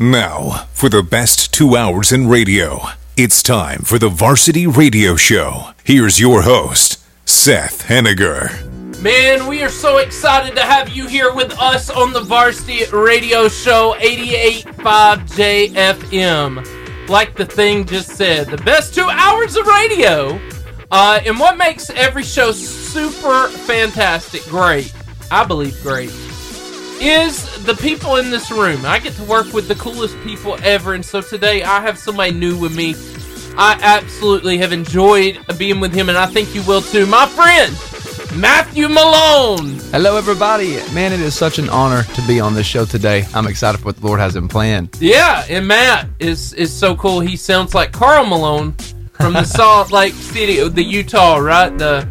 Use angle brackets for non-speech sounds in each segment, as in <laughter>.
Now, for the best two hours in radio, it's time for the Varsity Radio Show. Here's your host, Seth Henniger. Man, we are so excited to have you here with us on the Varsity Radio Show 88.5 JFM. Like the thing just said, the best two hours of radio. Uh, and what makes every show super fantastic, great, I believe great, is the people in this room. I get to work with the coolest people ever, and so today I have somebody new with me. I absolutely have enjoyed being with him, and I think you will too. My friend, Matthew Malone. Hello, everybody. Man, it is such an honor to be on this show today. I'm excited for what the Lord has in plan. Yeah, and Matt is is so cool. He sounds like Karl Malone from the <laughs> Salt Lake City, the Utah, right? The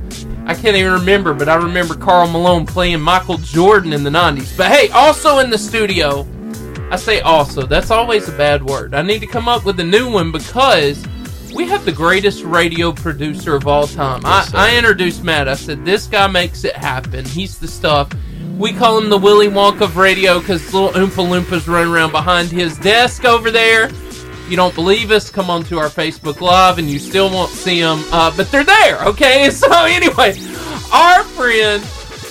I can't even remember, but I remember Karl Malone playing Michael Jordan in the 90s. But hey, also in the studio, I say also, that's always a bad word. I need to come up with a new one because we have the greatest radio producer of all time. Yes, I, I introduced Matt. I said, This guy makes it happen. He's the stuff. We call him the Willy Wonka of radio because little Oompa Loompas run around behind his desk over there. You don't believe us? Come on to our Facebook Live and you still won't see them, uh, but they're there, okay? <laughs> So, anyway, our friend,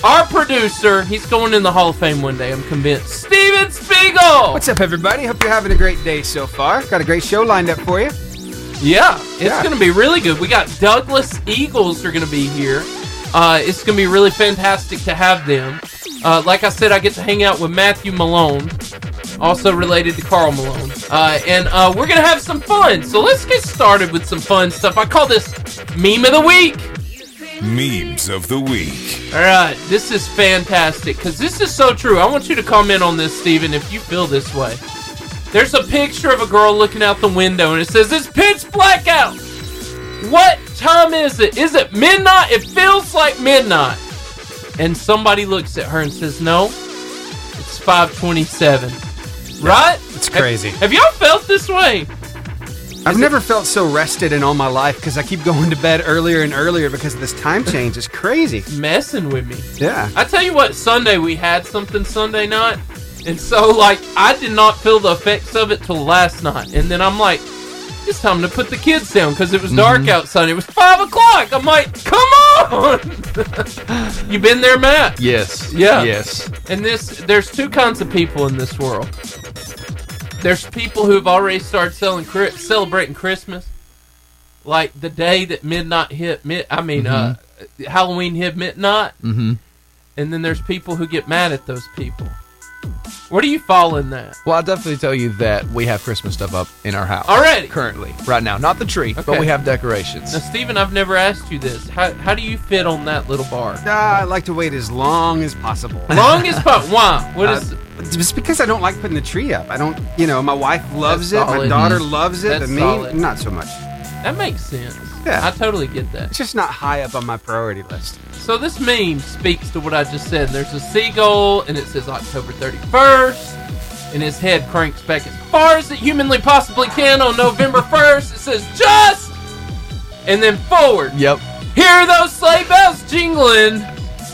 our producer, he's going in the Hall of Fame one day, I'm convinced. Steven Spiegel! What's up, everybody? Hope you're having a great day so far. Got a great show lined up for you. Yeah, it's Yeah. going to be really good. We got Douglas Eagles are going to be here. Uh, it's going to be really fantastic to have them. Uh, like I said, I get to hang out with Matthew Malone, also related to Karl Malone. Uh, and uh, we're going to have some fun. So let's get started with some fun stuff. I call this Meme of the Week. Memes of the Week. All right, this is fantastic because this is so true. I want you to comment on this, Steven, if you feel this way. There's a picture of a girl looking out the window and it says, It's pitch black out. What time is it? Is it midnight? It feels like midnight. And somebody looks at her and says, No, it's 527. Right? It's crazy. Have, have y'all felt this way? I've never felt so rested in all my life because I keep going to bed earlier and earlier because of this time change. It's crazy. Messing with me. Yeah. I tell you what, Sunday we had something Sunday night, and so like I did not feel the effects of it till last night, and then I'm like, it's time to put the kids down because it was dark Mm-hmm. outside. It was five o'clock. I'm like, come on! <laughs> You've been there, Matt? Yes. Yeah. Yes. And this, there's two kinds of people in this world. There's people who've already started selling, celebrating Christmas, like the day that midnight hit. Mid, I mean, uh, Halloween hit midnight. Mm-hmm. And then there's people who get mad at those people. Where do you fall in that? Well, I'll definitely tell you that we have Christmas stuff up in our house. Already? Currently. Right now. Not the tree, Okay. but we have decorations. Now, Steven, I've never asked you this. How, how do you fit on that little bar? Uh, I like to wait as long as possible. <laughs> Long as pop. <laughs> Why? What is? Uh, just because I don't like putting the tree up. I don't, you know, my wife loves That's it, my daughter loves it, That's but me, solid. not so much. That makes sense. Yeah. I totally get that. It's just not high up on my priority list. So this meme speaks to what I just said. There's a seagull, and it says October 31st, and his head cranks back as far as it humanly possibly can on November 1st. It says just, and then forward. Yep. Hear those sleigh bells jingling,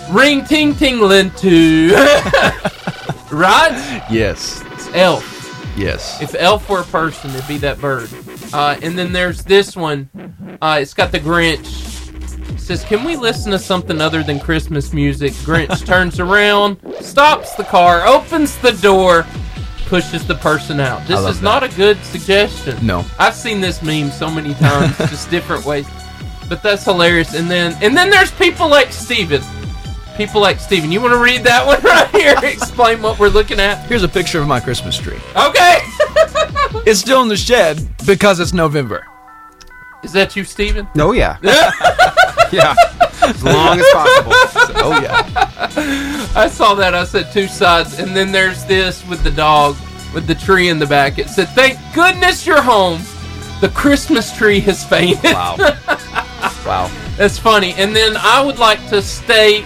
ring ting tingling too. <laughs> right? Yes. It's elf. Yes. If elf were a person, it'd be that bird. Uh, and then there's this one. Uh, it's got the Grinch. It says, "Can we listen to something other than Christmas music?" Grinch <laughs> turns around, stops the car, opens the door, pushes the person out. This is not a good suggestion. No. I've seen this meme so many times, just <laughs> different ways. But that's hilarious. And then and then there's people like Steven. People like Steven. You want to read that one <laughs> right here? <laughs> Explain what we're looking at. Here's a picture of my Christmas tree. Okay. <laughs> It's still in the shed because it's November. Is that you, Steven? Oh, yeah. yeah. As long as possible. Oh, yeah. I saw that. I said two sides, and then there's this with the dog with the tree in the back. It said, "Thank goodness you're home. The Christmas tree has fainted." Wow. wow. That's funny. And then I would like to state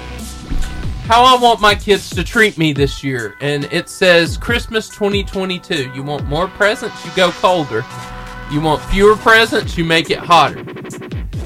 how I want my kids to treat me this year. And it says Christmas 2022. You want more presents, you go colder. You want fewer presents, you make it hotter.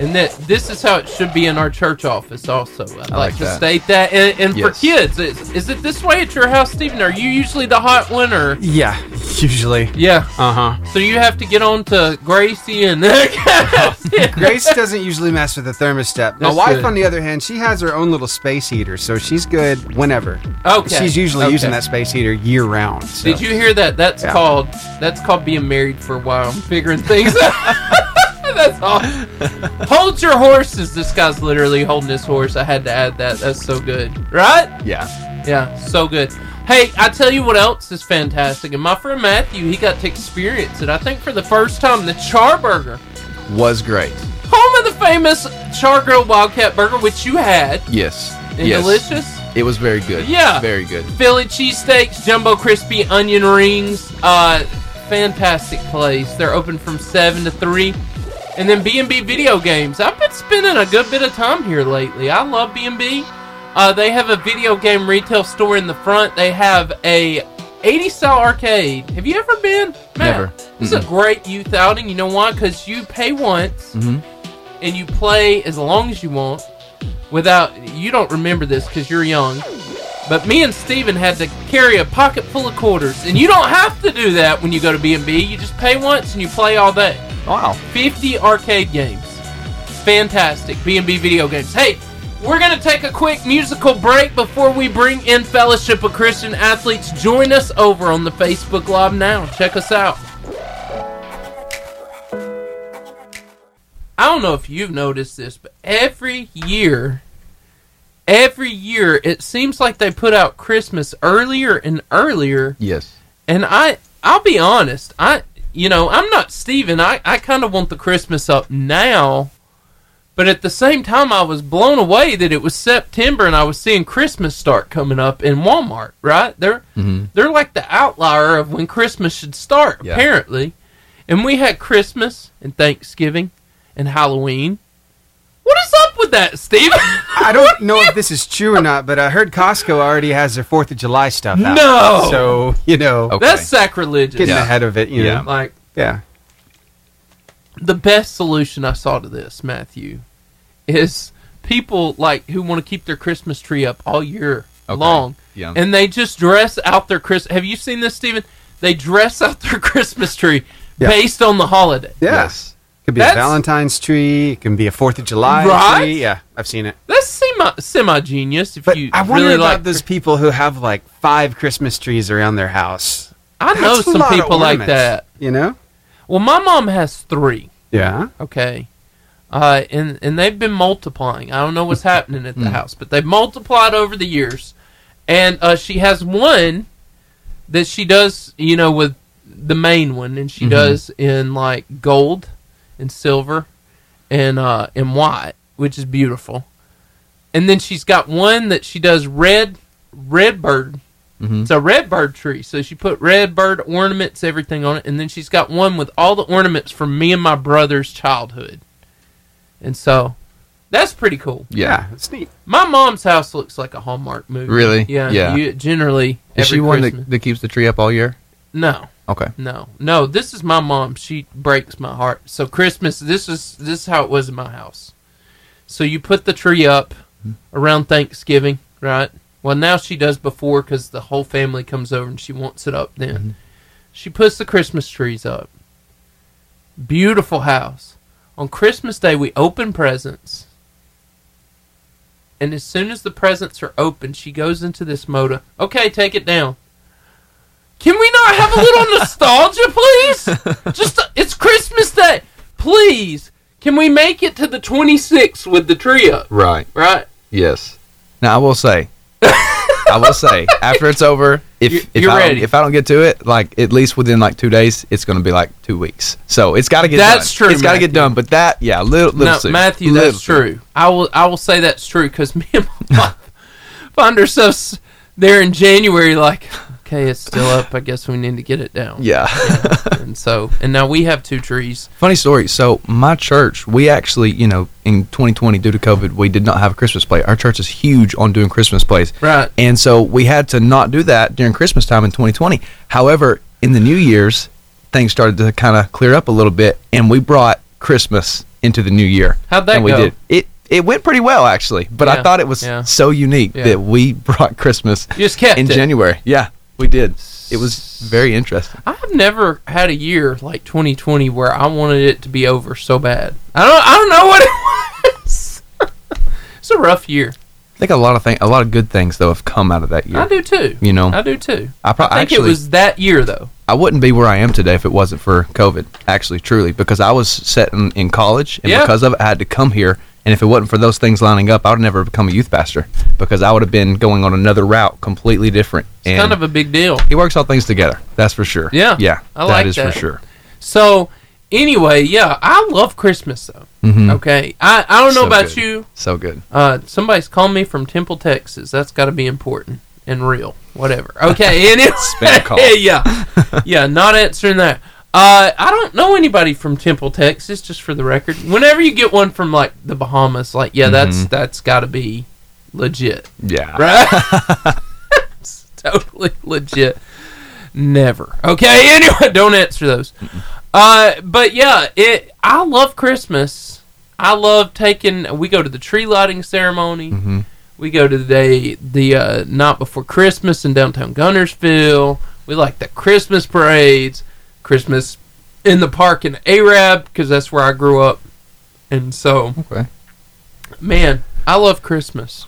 And that this is how it should be in our church office. Also, I'd like, like to that. state that. And, and for kids, is, is it this way at your house, Stephen? Are you usually the hot one, or Yeah, usually. yeah? Uh huh. So you have to get on to Gracie and <laughs> <laughs> Grace doesn't usually mess with the thermostat. My That's wife, good. on the other hand, she has her own little space heater, so she's good whenever. Okay. She's usually Okay. using that space heater year round. so. Did you hear that? That's Yeah. called that's called being married for a while. I'm figuring things <laughs> out. <laughs> that's all. Hold your horses. This guy's literally holding his horse. I had to add that. That's so good. Right? Yeah. Yeah, so good. Hey, I tell you what else is fantastic. And my friend Matthew, he got to experience it. I think for the first time, the Charburger, Was great. home of the famous Char Grill Wildcat Burger, which you had, Yes. and yes. delicious. It was very good. Yeah. Very good. Philly cheesesteaks, jumbo crispy onion rings. Uh, fantastic place. They're open from seven to three. And then B&B video games. I've been spending a good bit of time here lately. I love B&B. Uh, they have a video game retail store in the front. They have a 80 style arcade. Have you ever been? Man, Never. This is a great youth outing. You know why? Because you pay once Mhm. and you play as long as you want without. You don't remember this because you're young. But me and Steven had to carry a pocket full of quarters, and you don't have to do that when you go to B&B. You just pay once and you play all day. Wow. 50 arcade games. Fantastic. B&B video games. Hey, we're going to take a quick musical break before we bring in Fellowship of Christian Athletes. Join us over on the Facebook Live now. Check us out. I don't know if you've noticed this, but every year, every year, it seems like they put out Christmas earlier and earlier. Yes. And I, I'll be honest, I, you know, I'm not Steven. I, I kind of want the Christmas up now. But at the same time, I was blown away that it was September and I was seeing Christmas start coming up in Walmart. Right? They're Mhm. they're like the outlier of when Christmas should start, Yeah. apparently. And we had Christmas and Thanksgiving and Halloween. What is up with that, Steven? I don't know if <laughs> this is true or not, but I heard Costco already has their Fourth of July stuff out. No! So you know, Okay. That's sacrilegious. getting Yeah. ahead of it. You Yeah. know, Like yeah. the best solution I saw to this, Matthew, is people like who want to keep their Christmas tree up all year Okay. long, Yeah. and they just dress out their Chris. Have you seen this, Stephen? They dress out their <laughs> Christmas tree Yeah. based on the holiday. Yeah. Yes. Could be That's- a Valentine's tree. It can be a Fourth of July Right? tree. Yeah, I've seen it. That's semi semi genius. If But you I wonder really about like, those people who have like five Christmas trees around their house. I know That's a some people like that. You know? Well, my mom has three. Yeah. Okay. Uh, and and they've been multiplying. I don't know what's happening at the <laughs> house, but they've multiplied over the years. And uh, she has one that she does, you know, with the main one, and she Mhm. does in like gold and silver and uh, and white, which is beautiful. And then she's got one that she does red, red bird. Mhm. It's a red bird tree, so she put red bird ornaments, everything on it, and then she's got one with all the ornaments from me and my brother's childhood. And so that's pretty cool. Yeah. it's neat. My mom's house looks like a Hallmark movie. Really? Yeah. Yeah. You, generally, Is every she one that, that keeps the tree up all year? No, Okay. no, no. This is my mom. She breaks my heart. So Christmas. This is this is how it was in my house. So you put the tree up hmm. around Thanksgiving, right? Well, now she does before because the whole family comes over and she wants it up then. Mm-hmm. She puts the Christmas trees up. Beautiful house. On Christmas Day, we open presents. And as soon as the presents are open, she goes into this mode of, okay, take it down. Can we not have a little <laughs> nostalgia, please? Just, uh, it's Christmas Day. Please, can we make it to the 26th with the tree up? Right. Right? Yes. Now I will say, I will say, after it's over, if You- if you're I ready. don't, if I don't get to it, like at least within like two days, it's going to be like two weeks. So it's got to get That's done. true, It's got to get Matthew. done. But that, yeah, little, little no, soon. Matthew, Little that's soon. true. I will, I will say that's true because me and my <laughs> mom find ourselves there in January, like, okay, it's still up. I guess we need to get it down. Yeah. <laughs> And so, and now we have two trees. Funny story. So my church, we actually, you know, in 2020 due to COVID, we did not have a Christmas play. Our church is huge on doing Christmas plays. Right. And so we had to not do that during Christmas time in 2020. However, in the New Year's, things started to kind of clear up a little bit, and we brought Christmas into the new year. How'd that and we go? did it. It went pretty well actually, but Yeah, I thought it was yeah. so unique Yeah. that we <laughs> brought Christmas You just kept in it. January. Yeah, we did. It was very interesting. I've never had a year like 2020 where I wanted it to be over so bad. I don't. I don't know what it <laughs> was. it's a rough year. I think a lot of thing, a lot of good things though have come out of that year. I do too. You know, I do too. I, pro- I think actually, it was that year though. I wouldn't be where I am today if it wasn't for COVID. Actually, truly, because I was set in, in college, and Yeah. because of it, I had to come here. And if it wasn't for those things lining up, I would never become a youth pastor because I would have been going on another route, completely different. It's and kind of a big deal. he works all things together. That's for sure. Yeah, yeah, I like that is that. for sure. So anyway, yeah, I love Christmas though. Mhm. Okay, I I don't know So about good. you. So good. Uh, somebody's calling me from Temple, Texas. That's got to be important and real. Whatever. Okay. <laughs> And it's Spam call. <laughs> yeah, yeah. Not answering that. Uh, I don't know anybody from Temple, Texas. Just for the record, whenever you get one from like the Bahamas, like yeah, that's Mhm. that's got to be legit, Yeah. right? it's <laughs> totally legit. Never. Okay. Anyway, <laughs> don't answer those. Uh, but yeah, it. I love Christmas. I love taking. We go to the tree lighting ceremony. Mhm. We go to the day, the uh, night before Christmas in downtown Guntersville. We like the Christmas parades, Christmas in the park in Arab because that's where I grew up. And so, Okay. man, I love Christmas.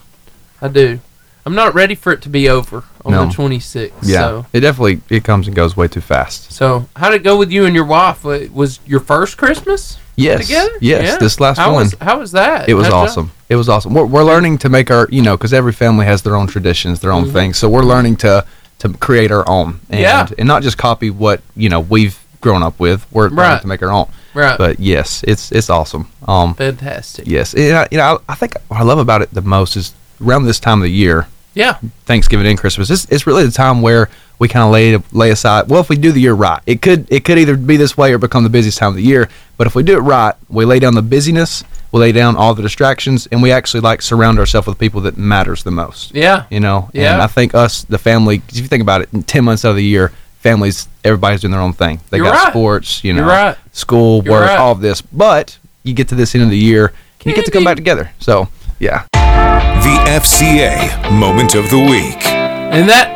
I do. I'm not ready for it to be over on No. the 26th. Yeah. So, It definitely it comes and goes way too fast. so how did it go with you and your wife? Wa- Was your first Christmas Yes. together? Yes. Yeah. This last how one. Was, how was that? It was How'd awesome. It was awesome. We're, we're learning to make our, you know, because every family has their own traditions, their own Mhm. things. So we're learning to to create our own, and Yeah. and not just copy what you know we've grown up with. We're Right. to make our own. Right. But yes, it's it's awesome. Um, Fantastic. yes, and I, you know, I, I think what I love about it the most is around this time of the year, Yeah. Thanksgiving and Christmas. It's, it's really the time where we kind of lay lay aside. Well, if we do the year right, it could it could either be this way or become the busiest time of the year. But if we do it right, we lay down the busyness, we lay down all the distractions, and we actually like surround ourselves with people that matters the most. Yeah. You know, Yeah. and I think us, the family, 'cause if you think about it, in ten months out of the year, families, everybody's doing their own thing. They You're got right. sports, you know, You're right. school, You're work, right. all of this. But you get to this end of the year, and you get to come back together. So yeah, The FCA Moment of the Week. And that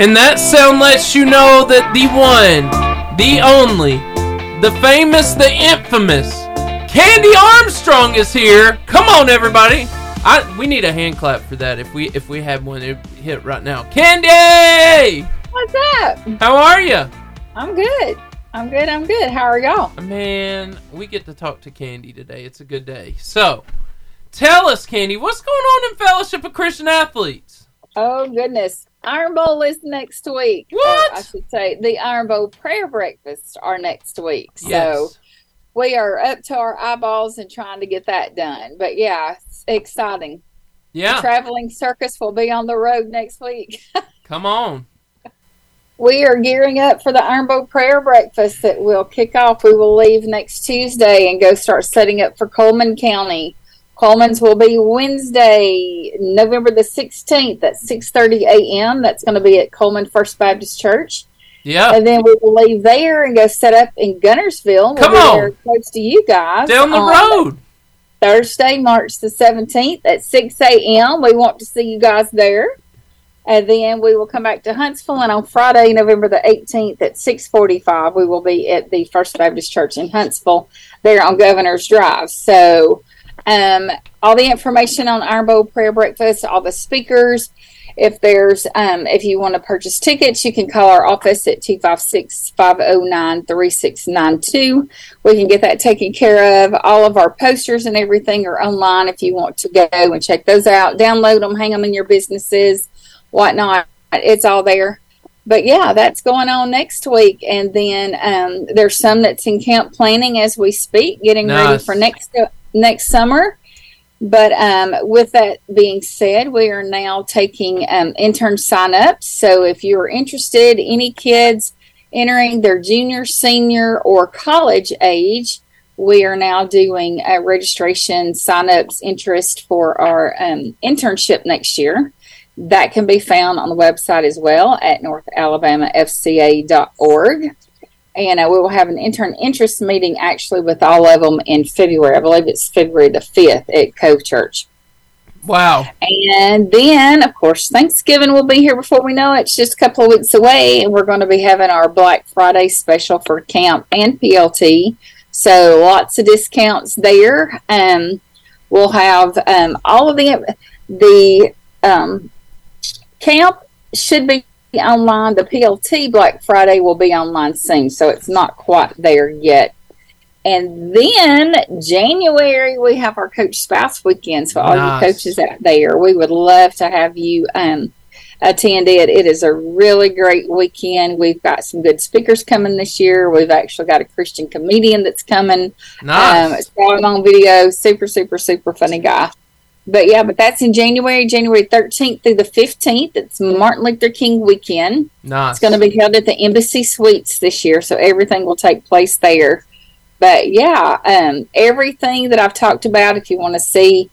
and that sound lets you know that the one, the only, the famous, the infamous Candy Armstrong is here. Come on, everybody. I we need a hand clap for that if we if we have one it hit right now. Candy, What's up? how are you? I'm good. I'm good. I'm good. How are y'all? Man, we get to talk to Candy today. It's a good day. So, tell us, Candy, what's going on in Fellowship of Christian Athletes? Oh goodness, Iron Bowl is next week. Oh, or What? I should say the Iron Bowl prayer breakfasts are next week. So Yes. We are up to our eyeballs and trying to get that done. But yeah, it's exciting. Yeah. Traveling circus will be on the road next week. <laughs> Come on. we are gearing up for the Iron Bowl prayer breakfast that will kick off. We will leave next Tuesday and go start setting up for Cullman County. Cullman's will be Wednesday, November the 16th at 6:30 a.m. That's going to be at Cullman First Baptist Church. Yeah. And then we will leave there and go set up in Guntersville. We'll Come on. close to you guys. Down the road. Thursday, March the 17th at 6 a.m. We want to see you guys there. And then we will come back to Huntsville, and on Friday, November the 18th at 6:45, we will be at the First Baptist Church in Huntsville, there on Governor's Drive. So, um, all the information on Iron Bowl Prayer Breakfast, all the speakers. If there's, um, if you want to purchase tickets, you can call our office at 256-509-3692. We can get that taken care of. All of our posters and everything are online if you want to go and check those out. Download them, hang them in your businesses, whatnot. It's all there. But yeah, that's going on next week. And then um, there's some that's in camp planning as we speak, getting ready for next next summer. But um, with that being said, we are now taking um, intern sign ups. So if you're interested, any kids entering their junior, senior, or college age, we are now doing uh, registration sign ups interest for our um, internship next year. That can be found on the website as well at northalabamafca.org. And uh, we will have an intern interest meeting actually with all of them in February. I believe it's February the 5th at Cove Church. Wow. And then, of course, Thanksgiving will be here before we know it. It's just a couple of weeks away, and we're going to be having our Black Friday special for camp and PLT. So lots of discounts there. Um, we'll have um, all of the the um, camp should be online. The PLT Black Friday will be online soon, so it's not quite there yet. And then January we have our coach spouse weekend. So all Nice. you coaches out there, we would love to have you um, attend it. It is a really great weekend. We've got some good speakers coming this year. We've actually got a Christian comedian that's coming. Nice. Um, it's going on video. Super, super, super funny guy. But yeah, but that's in January, January 13th through the 15th. It's Martin Luther King weekend. nice. It's going to be held at the Embassy Suites this year, so everything will take place there. But yeah, um, everything that I've talked about, if you want to see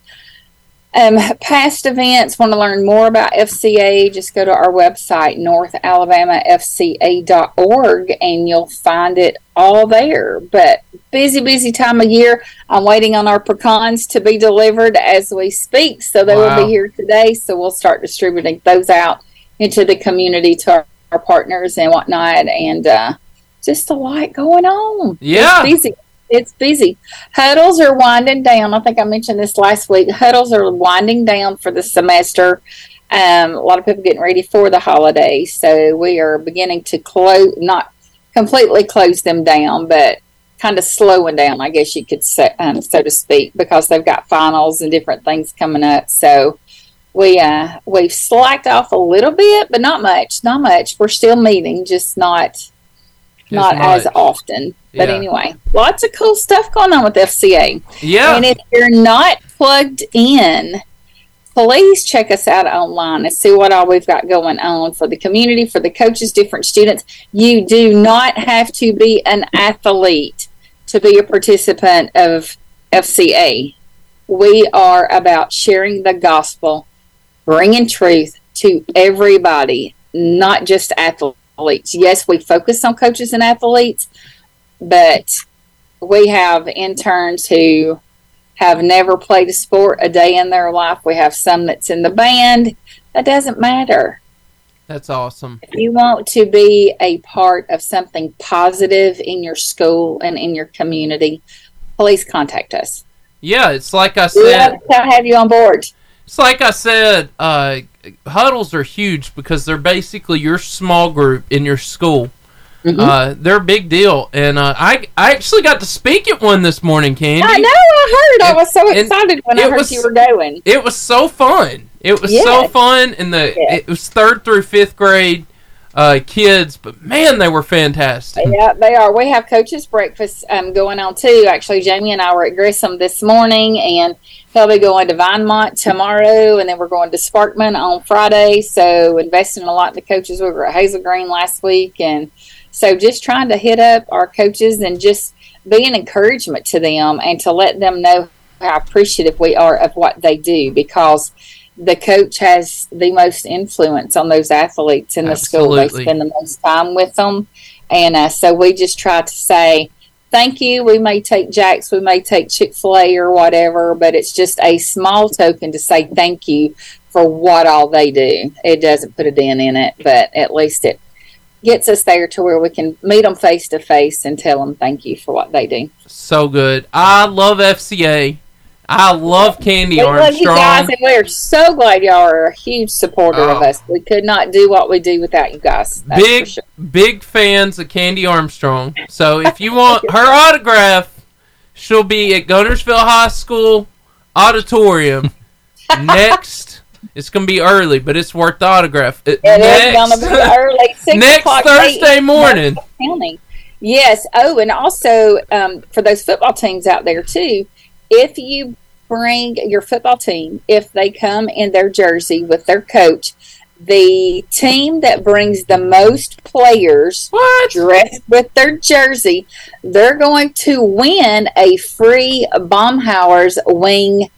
um, past events, want to learn more about FCA, just go to our website, northalabamafca.org, and you'll find it all there. But busy, busy time of year. I'm waiting on our pecans to be delivered as we speak, so they will be here today. So we'll start distributing those out into the community to our, our partners and whatnot, and uh, just a lot going on. Yeah. it's busy. It's busy. Huddles are winding down. I think I mentioned this last week. Huddles are winding down for the semester. Um, a lot of people getting ready for the holidays, so we are beginning to close, not completely close them down, but kind of slowing down, I guess you could say, um, so to speak, because they've got finals and different things coming up. So we uh, we've slacked off a little bit, but not much. Not much. We're still meeting, just not not as often. But Yeah. anyway, lots of cool stuff going on with FCA. Yeah. And if you're not plugged in, please check us out online and see what all we've got going on for the community, for the coaches, different students. You do not have to be an athlete to be a participant of FCA. We are about sharing the gospel, bringing truth to everybody, not just athletes. Yes, we focus on coaches and athletes, but we have interns who have never played a sport a day in their life. We have some that's in the band. That doesn't matter. That's awesome. If you want to be a part of something positive in your school and in your community, please contact us. Yeah, it's like I said. love to have you on board. It's like I said. Uh, huddles are huge because they're basically your small group in your school. Mhm. Uh, they're a big deal, and uh, I I actually got to speak at one this morning, Candy. I know. I heard. I was so excited when I heard was- you were going. It was so fun. It was so fun, and the Yes. it was third through fifth grade uh, kids, but man, they were fantastic. Yeah, they are. We have coaches breakfast um, going on too. Actually, Jamie and I were at Grissom this morning, and he'll be going to Vinemont tomorrow, and then we're going to Sparkman on Friday. So investing a lot in the coaches. We were at Hazel Green last week, and so just trying to hit up our coaches and just be an encouragement to them and to let them know how appreciative we are of what they do because the coach has the most influence on those athletes in the school. They spend the most time with them. And uh, so we just try to say, thank you. We may take Jack's, we may take Chick fil A or whatever, but it's just a small token to say thank you for what all they do. It doesn't put a dent in it, but at least it gets us there to where we can meet them face to face and tell them thank you for what they do. So good. I love FCA. I love Candy We love you guys, Armstrong. and we're so glad y'all are a huge supporter of Oh. us. We could not do what we do without you guys. Big sure. big fans of Candy Armstrong. So if you want her autograph, she'll be at Guntersville High School auditorium <laughs> next. It's gonna be early, but it's worth the autograph. Uh, It to be early, six <laughs> next Thursday a.m. morning. Yes. Oh, and also um, for those football teams out there too, if you bring your football team, if they come in their jersey with their coach, the team that brings the most players What? dressed with their jersey, they're going to win a free Baumhower's wing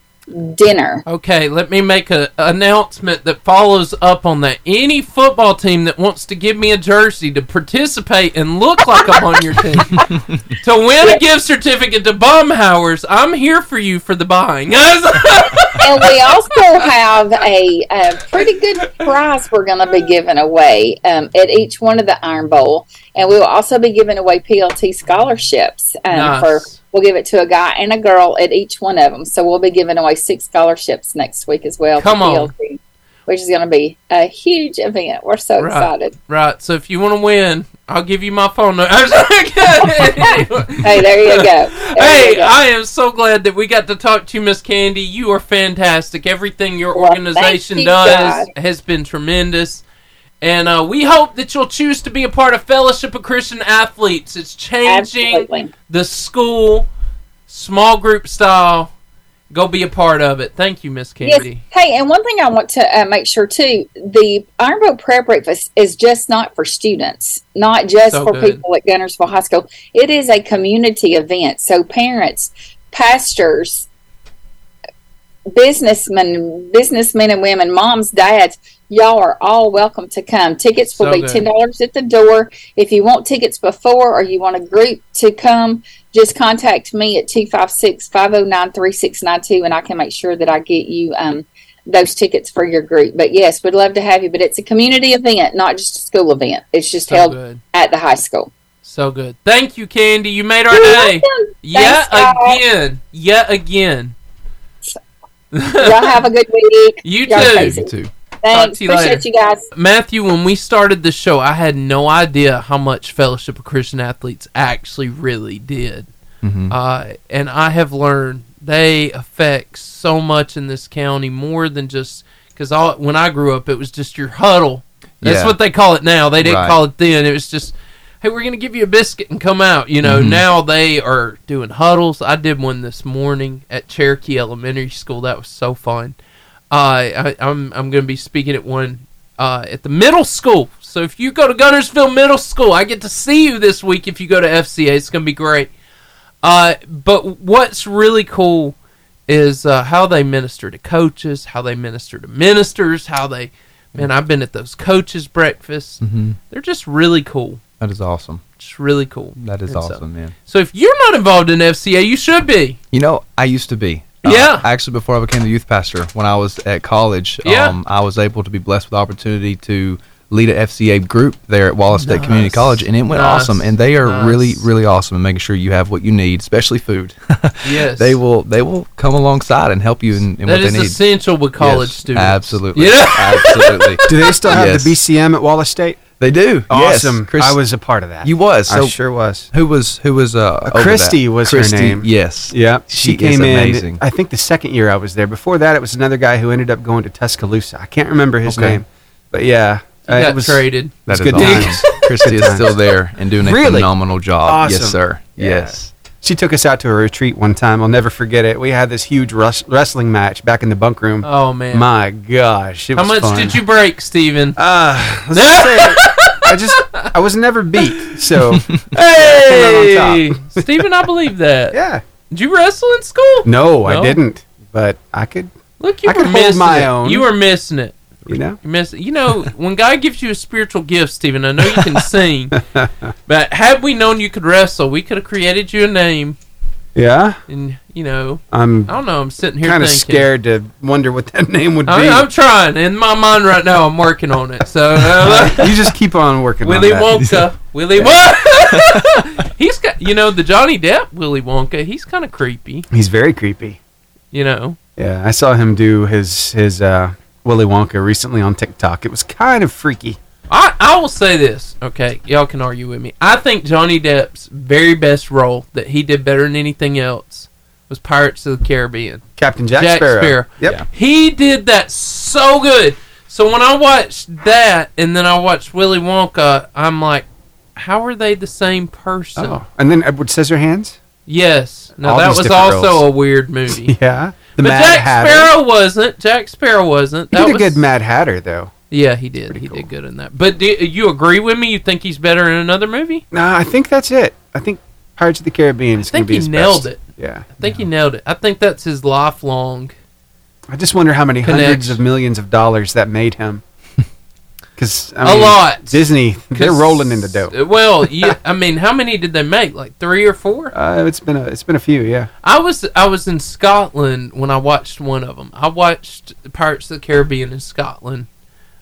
dinner. Okay, let me make an announcement that follows up on that. Any football team that wants to give me a jersey to participate and look like I'm on your team <laughs> to win a gift certificate to Baumhower's, I'm here for you for the buying. <laughs> and we also have a, a pretty good prize we're going to be giving away um, at each one of the Iron Bowl, and we will also be giving away PLT scholarships um, Nice. for. We'll give it to a guy and a girl at each one of them. So we'll be giving away six scholarships next week as well. Come on. PLT, which is going to be a huge event. We're so Right. excited. right, so if you want to win, I'll give you my phone number. <laughs> Hey, there you go. <laughs> There Hey, you go. I am so glad that we got to talk to you, Miss Candy. You are fantastic. Everything your Well, organization you, does God. has been tremendous. And uh, we hope that you'll choose to be a part of Fellowship of Christian Athletes. It's changing Absolutely. the school, small group style. Go be a part of it. Thank you, Miss Yes. Hey, and one thing I want to uh, make sure too: the Iron Bowl Prayer Breakfast is just not for students, not just So for good. people at Guntersville High School. It is a community event. So parents, pastors, businessmen, businessmen and women, moms, dads, y'all are all welcome to come. Tickets will So be ten dollars at the door. If you want tickets before or you want a group to come, just contact me at 256-509-3692 and I can make sure that I get you um, those tickets for your group. But yes, we'd love to have you. But it's a community event, not just a school event. It's just So held good. at the high school. So good. Thank you, Candy. You made our You're day. welcome. Yet Thanks, guys. again. Yet again. Y'all have a good week. <laughs> You Y'all too. crazy. You too. Thanks. to you Appreciate later. you guys. Matthew, when we started the show, I had no idea how much Fellowship of Christian Athletes actually really did. Mhm. Uh, and I have learned they affect so much in this county more than just because when I grew up, it was just your huddle. That's Yeah. what they call it now. They didn't Right. call it then. It was just, hey, we're going to give you a biscuit and come out. You know, Mhm. now they are doing huddles. I did one this morning at Cherokee Elementary School. That was so fun. Uh, I, I'm I'm going to be speaking at one uh, at the middle school. So if you go to Guntersville Middle School, I get to see you this week. If you go to FCA, it's going to be great. Uh, but what's really cool is uh, how they minister to coaches, how they minister to ministers, how they. Man, I've been at those coaches' breakfasts. Mhm. They're just really cool. That is awesome. Just really cool. That is And so- awesome, man. So if you're not involved in FCA, you should be. You know, I used to be. Yeah. Actually, before I became the youth pastor, when I was at college, Yeah. um, I was able to be blessed with the opportunity to lead a FCA group there at Wallace State Community College, and it went Nice. awesome. And they are Nice. really, really awesome in making sure you have what you need, especially food. <laughs> Yes. they will. They will come alongside and help you in, in That what they is need. essential with college Yes, students. Absolutely. Yeah. Absolutely. <laughs> Do they still have Yes. the BCM at Wallace State? They do. Yes. Awesome. Chris- I was a part of that. You was. So I sure was. who was who was uh, over that? Christy was her Christy, name. Yes. Yeah, She she, came is in. I think the second year I was there. Before that, it was another guy who ended up going to Tuscaloosa. I can't remember his Okay. name, but yeah, You uh, got it was traded. That It's is good awesome. <laughs> times. Christy is still there and doing a Really? phenomenal job. Yes, sir. Yeah. Yes. She took us out to a retreat one time. I'll never forget it. We had this huge rus- wrestling match back in the bunk room. Oh man. My gosh, it How was much fun. did you break, Steven? Uh, let's <laughs> just say I just I was never beat. So <laughs> hey, Steven, I believe that. yeah, Did you wrestle in school? no, No? I didn't. But I could, Look, you I were missing my it. own. You were missing it. you know. You miss You know, when God gives you a spiritual gift, Stephen, I know you can <laughs> sing, but had we known you could wrestle, we could have created you a name. Yeah, And you know, I'm I don't know. I'm sitting here kind of scared to wonder what that <laughs> name would be. I, I'm trying in my mind right now. I'm working on it. So uh, <laughs> you just keep on working Willy on that. Wonka, <laughs> Willy Wonka. he's got you know the Johnny Depp Willy Wonka. He's kind of creepy. He's very creepy. You know. Yeah, I saw him do his his uh, Willy Wonka recently on TikTok. It was kind of freaky. I, I will say this, okay? Y'all can argue with me. I think Johnny Depp's very best role that he did better than anything else was Pirates of the Caribbean. Captain Jack, Jack Sparrow. Sparrow. Yep. Yeah. He did that so good. So when I watched that and then I watched Willy Wonka, I'm like, how are they the same person? Oh, and then Edward Scissorhands. Yes. No, All that was also roles. a weird movie. <laughs> Yeah. The but Mad Jack Hatter. Sparrow wasn't. Jack Sparrow wasn't. He That did a good Mad Hatter though. Yeah, he did. He cool. did good in that. But do you agree with me? You think he's better in another movie? No, I think that's it. I think Pirates of the Caribbean is going to be he his nailed best. it. Yeah. I think he nailed it. I think that's his lifelong I just wonder how many hundreds of millions of dollars that made him. <laughs> Because A lot. Disney, they're rolling in the dough. Well, <laughs> yeah, I mean, how many did they make? Like three or four? Uh, it's been a it's been a few, yeah. I was I was in Scotland when I watched one of them. I watched Pirates of the Caribbean in Scotland.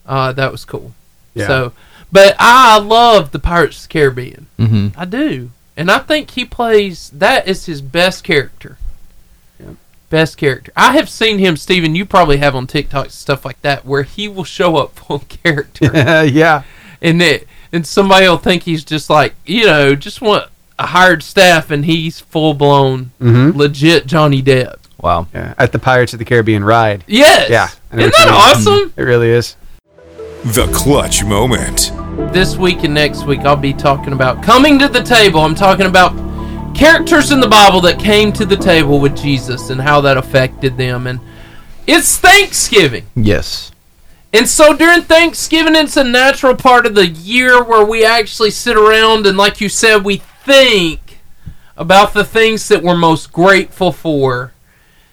Uh, that was cool. Yeah. So, but I love the Pirates of the Caribbean. Mm-hmm. I do, and I think he plays that is his best character. Yep. Best character. I have seen him, Steven, You probably have on TikTok and stuff like that, where he will show up <laughs> full character, <laughs> yeah. and it and somebody will think he's just like you know just want a hired staff, and he's full blown hmm legit Johnny Depp. Wow. yeah. At the Pirates of the Caribbean ride. Yes. Yeah, Isn't what you that mean. awesome? It really is. The clutch moment. This week and next week, I'll be talking about coming to the table. I'm talking about characters in the Bible that came to the table with Jesus and how that affected them. And it's Thanksgiving. Yes. And so during Thanksgiving, it's a natural part of the year where we actually sit around and, like you said, we think about the things that we're most grateful for.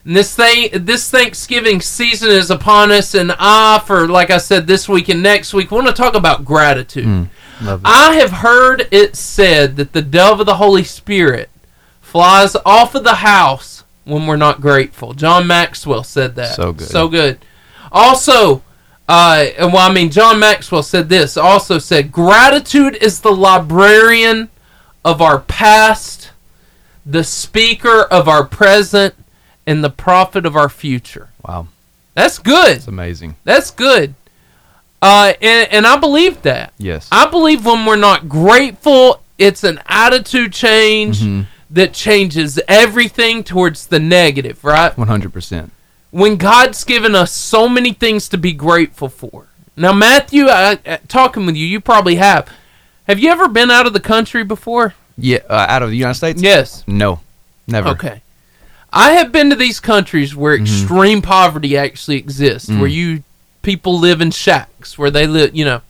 And this thing, this Thanksgiving season is upon us, and I, for like I said, this week and next week, want to talk about gratitude. It. I have heard it said that the dove of the Holy Spirit flies off of the house when we're not grateful. John Maxwell said that. So good. So good. Also, uh, and well, I mean, John Maxwell said this. Also said, gratitude is the librarian of our past, the speaker of our present, and the prophet of our future. Wow. That's good. It's amazing. That's good. Uh, and, and I believe that. Yes. I believe when we're not grateful, it's an attitude change Mhm. that changes everything towards the negative, right? 100%. When God's given us so many things to be grateful for. Now, Matthew, I, I- talking with you, you probably have. Have you ever been out of the country before? Yeah. Uh, out of the United States? Yes. No. Never. Okay. I have been to these countries where mm-hmm. extreme poverty actually exists, where mm. you people live in shacks, where they live, you know.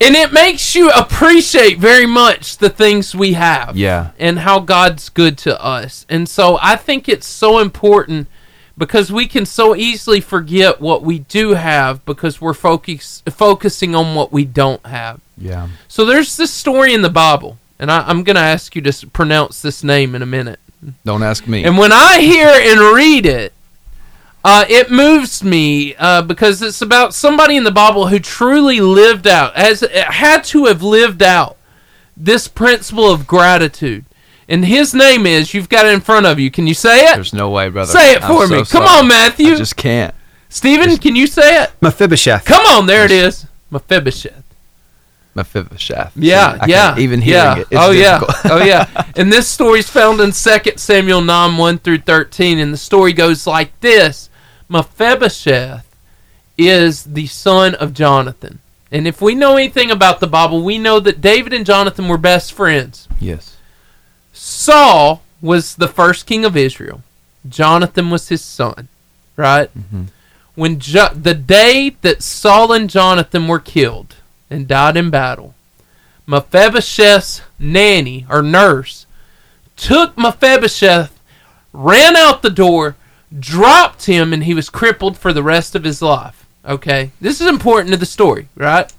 And it makes you appreciate very much the things we have Yeah. and how God's good to us. And so I think it's so important because we can so easily forget what we do have because we're focus, focusing on what we don't have. Yeah. So there's this story in the Bible, and I, I'm going to ask you to pronounce this name in a minute. Don't ask me. And when I hear and read it, uh, it moves me uh, because it's about somebody in the Bible who truly lived out, has had to have lived out this principle of gratitude. And his name is, you've got it in front of you. Can you say it? There's no way, brother. Say it I'm for so me. Come sorry. on, Matthew. I just can't. Stephen, can you say it? Mephibosheth. Come on, there it is. Mephibosheth. Mephibosheth. Yeah, I yeah. Even hearing yeah. it. It's oh difficult. yeah. oh yeah. <laughs> And this story is found in 2 Samuel 9, 1 through 13. And the story goes like this Mephibosheth is the son of Jonathan. And if we know anything about the Bible, we know that David and Jonathan were best friends. yes. Saul was the first king of Israel. Jonathan was his son, right? Mhm. When jo- the day that Saul and Jonathan were killed and died in battle, Mephibosheth's nanny or nurse took Mephibosheth, ran out the door, dropped him, and he was crippled for the rest of his life. Okay, this is important to the story, right?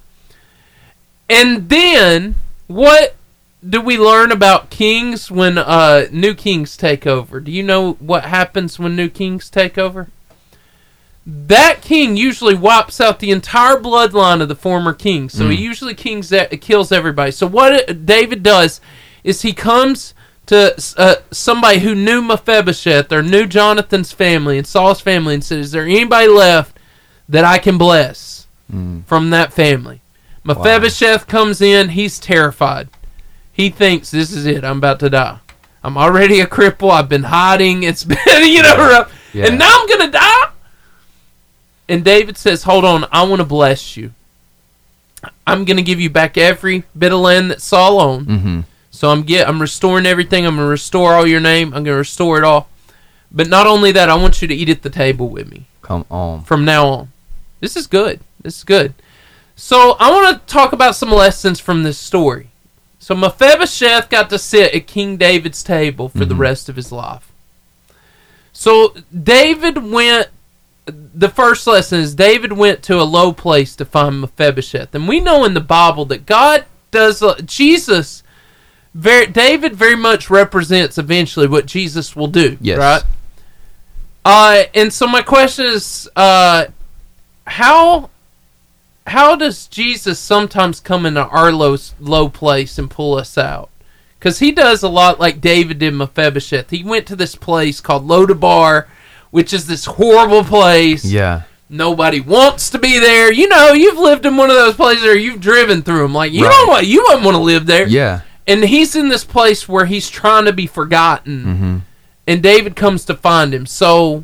And then what do we learn about kings when uh, new kings take over? Do you know what happens when new kings take over? That king usually wipes out the entire bloodline of the former king. So he usually kings that, kills everybody. So what it- David does is he comes to uh, somebody who knew Mephibosheth or knew Jonathan's family and Saul's family and said, "Is there anybody left that I can bless from that family?" Mephibosheth comes in. He's terrified. He thinks this is it. I'm about to die. I'm already a cripple. I've been hiding. It's <laughs> been, you know, rough. Yeah. and now I'm gonna die. And David says, "Hold on. I want to bless you. I'm gonna give you back every bit of land that Saul owned. Mm-hmm. So I'm get I'm restoring everything. I'm gonna restore all your name. I'm gonna restore it all. But not only that, I want you to eat at the table with me Come on. from now on. This is good. This is good. So I want to talk about some lessons from this story. So Mephibosheth got to sit at King David's table for the rest of his life. So David went. The first lesson is David went to a low place to find Mephibosheth, and we know in the Bible that God does. uh, Jesus, very David, very much represents eventually what Jesus will do. Yes. Right. Uh, and so my question is, uh, how how does Jesus sometimes come into our low low place and pull us out? Because he does a lot like David did Mephibosheth. He went to this place called Lodabar, which is this horrible place. Yeah. Nobody wants to be there. You know, you've lived in one of those places or you've driven through them. Like, you Right. don't want, you wouldn't want to live there. Yeah. And he's in this place where he's trying to be forgotten. Mm-hmm. And David comes to find him. So,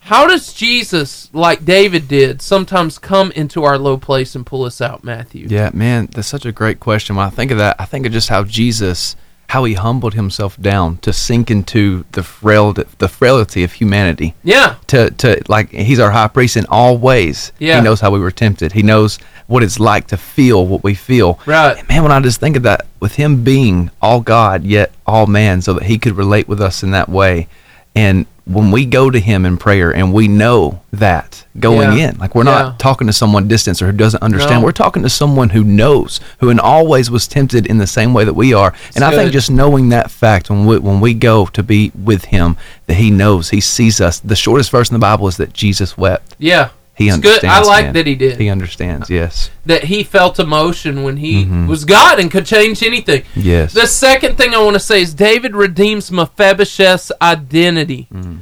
how does Jesus, like David did, sometimes come into our low place and pull us out, Matthew? Yeah, man, that's such a great question. When I think of that, I think of just how Jesus, how he humbled himself down to sink into the frail, the frailty of humanity. Yeah. To, to like, he's our high priest in all ways. Yeah. He knows how we were tempted. He knows what it's like to feel what we feel. Right. And man, when I just think of that, with him being all God yet all man, so that he could relate with us in that way, and when we go to him in prayer and we know that going Yeah. in, like we're Yeah. not talking to someone distant or who doesn't understand, No. we're talking to someone who knows, who and always was tempted in the same way that we are. and I think just knowing that fact when we, when we go to be with him, that he knows, he sees us. The shortest verse in the Bible is that Jesus wept. Yeah. He It's understands. good. I like man. that he did. He understands. Yes. that he felt emotion when he Mhm. was God and could change anything. Yes. The second thing I want to say is David redeems Mephibosheth's identity. Mm.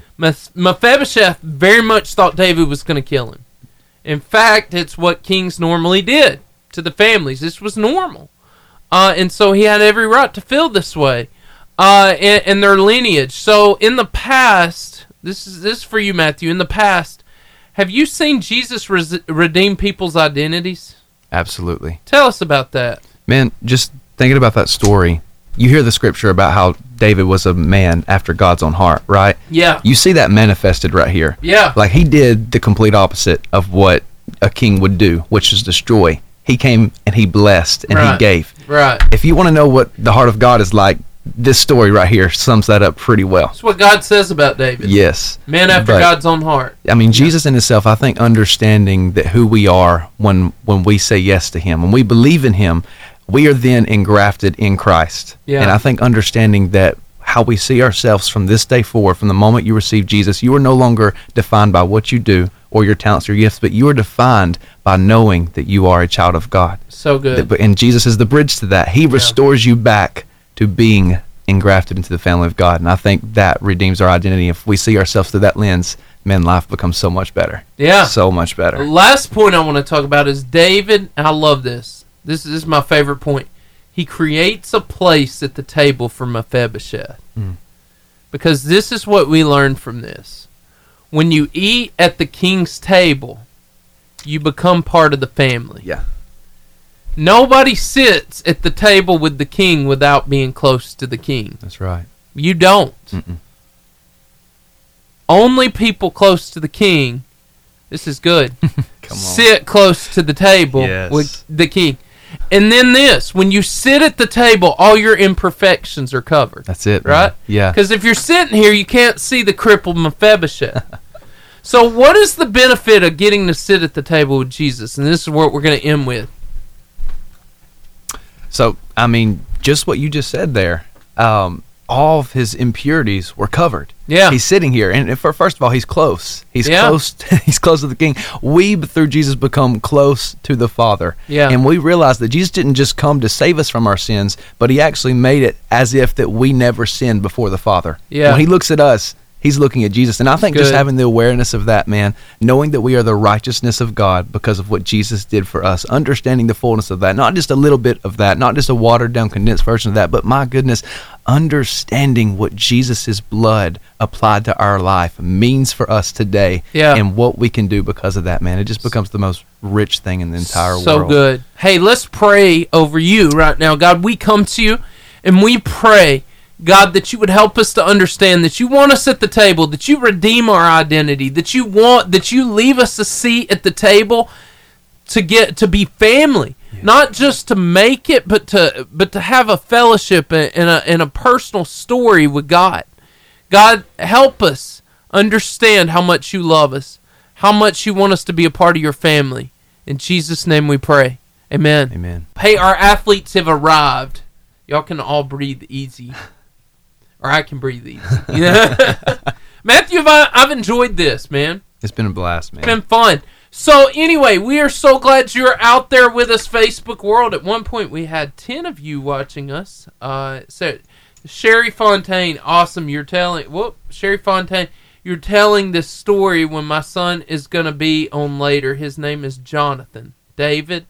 Mephibosheth very much thought David was going to kill him. In fact, it's what kings normally did to the families. This was normal. Uh, and so he had every right to feel this way uh, in, in their lineage. So in the past, this is this is for you, Matthew. In the past, have you seen Jesus res- redeem people's identities? Absolutely. Tell us about that. Man, just thinking about that story, you hear the scripture about how David was a man after God's own heart, right? Yeah. You see that manifested right here. Yeah. Like he did the complete opposite of what a king would do, which is destroy. He came and he blessed and Right. he gave. Right. If you want to know what the heart of God is like, this story right here sums that up pretty well. That's what God says about David. Yes. Man after But- God's own heart. I mean, Jesus in Himself. I think understanding that who we are when when we say yes to Him, when we believe in Him, we are then engrafted in Christ. Yeah. And I think understanding that how we see ourselves from this day forward, from the moment you receive Jesus, you are no longer defined by what you do or your talents or gifts, but you are defined by knowing that you are a child of God. So good. And Jesus is the bridge to that. He restores you back to being engrafted into the family of God. And I think that redeems our identity. If we see ourselves through that lens, man, life becomes so much better. Yeah. So much The better. last point I want to talk about is David. I love this. This is, this is my favorite point. He creates a place at the table for Mephibosheth. Mm. Because this is what we learn from this. When you eat at the king's table, you become part of the family. Yeah. Nobody sits at the table with the king without being close to the king. That's right. You don't. Mm-mm. Only people close to the king. This is good. <laughs> Come on. sit close to the table Yes. with the king. And then this, when you sit at the table, all your imperfections are covered. That's it. man. Right? Yeah. Because if you're sitting here, you can't see the crippled Mephibosheth. <laughs> so, what is the benefit of getting to sit at the table with Jesus? And this is what we're going to end with. So, I mean, just what you just said there, um, all of his impurities were covered. Yeah. He's sitting here, and for first of all, he's close. He's Yeah. close. <laughs> he's close to the King. We, through Jesus, become close to the Father. Yeah. And we realize that Jesus didn't just come to save us from our sins, but He actually made it as if that we never sinned before the Father. Yeah. When He looks at us, He's looking at Jesus, and I think just having the awareness of that, man, knowing that we are the righteousness of God because of what Jesus did for us, understanding the fullness of that, not just a little bit of that, not just a watered down, condensed version of that, but my goodness, understanding what Jesus' blood applied to our life means for us today, Yeah. and what we can do because of that, man. It just becomes the most rich thing in the entire so world. So good. Hey, let's pray over you right now. God, we come to you and we pray, God, that you would help us to understand that you want us at the table, that you redeem our identity, that you want that you leave us a seat at the table to get to be family. Not just to make it, but to but to have a fellowship and and a and a personal story with God. God, help us understand how much you love us, how much you want us to be a part of your family. In Jesus' name we pray. Amen. Amen. Hey, our athletes have arrived. Y'all can all breathe easy. <laughs> Or I can breathe easy. Yeah. <laughs> Matthew, I, I've enjoyed this, man. It's been a blast, man. It's been fun. So anyway, we are so glad you're out there with us, Facebook world. At one point, we had ten of you watching us. Uh, so Sherry Fontaine, awesome. You're telling whoop, Sherry Fontaine, you're telling this story when my son is gonna be on later. His name is Jonathan David.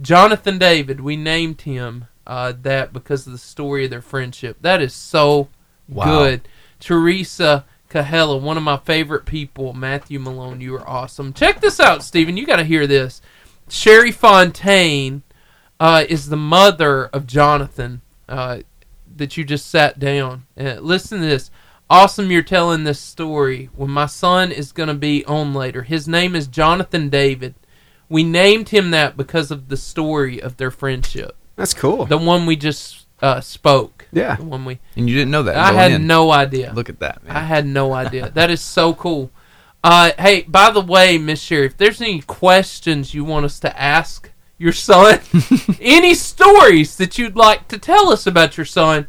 Jonathan David. We named him uh, that because of the story of their friendship. That is so Wow. good. Teresa Cahella, one of my favorite people. Matthew Malone, you are awesome. Check this out, Stephen. You got to hear this. Sherry Fontaine uh, is the mother of Jonathan uh, that you just sat down. Uh, listen to this. Awesome, you're telling this story. When my son is going to be on later, his name is Jonathan David. We named him that because of the story of their friendship. That's cool. The one we just uh, spoke. Yeah. The one we. And you didn't know that. I had in. no idea. Look at that, man. I had no idea. That is so cool. Uh, hey, by the way, Miss Sherry, if there's any questions you want us to ask your son, <laughs> any stories that you'd like to tell us about your son,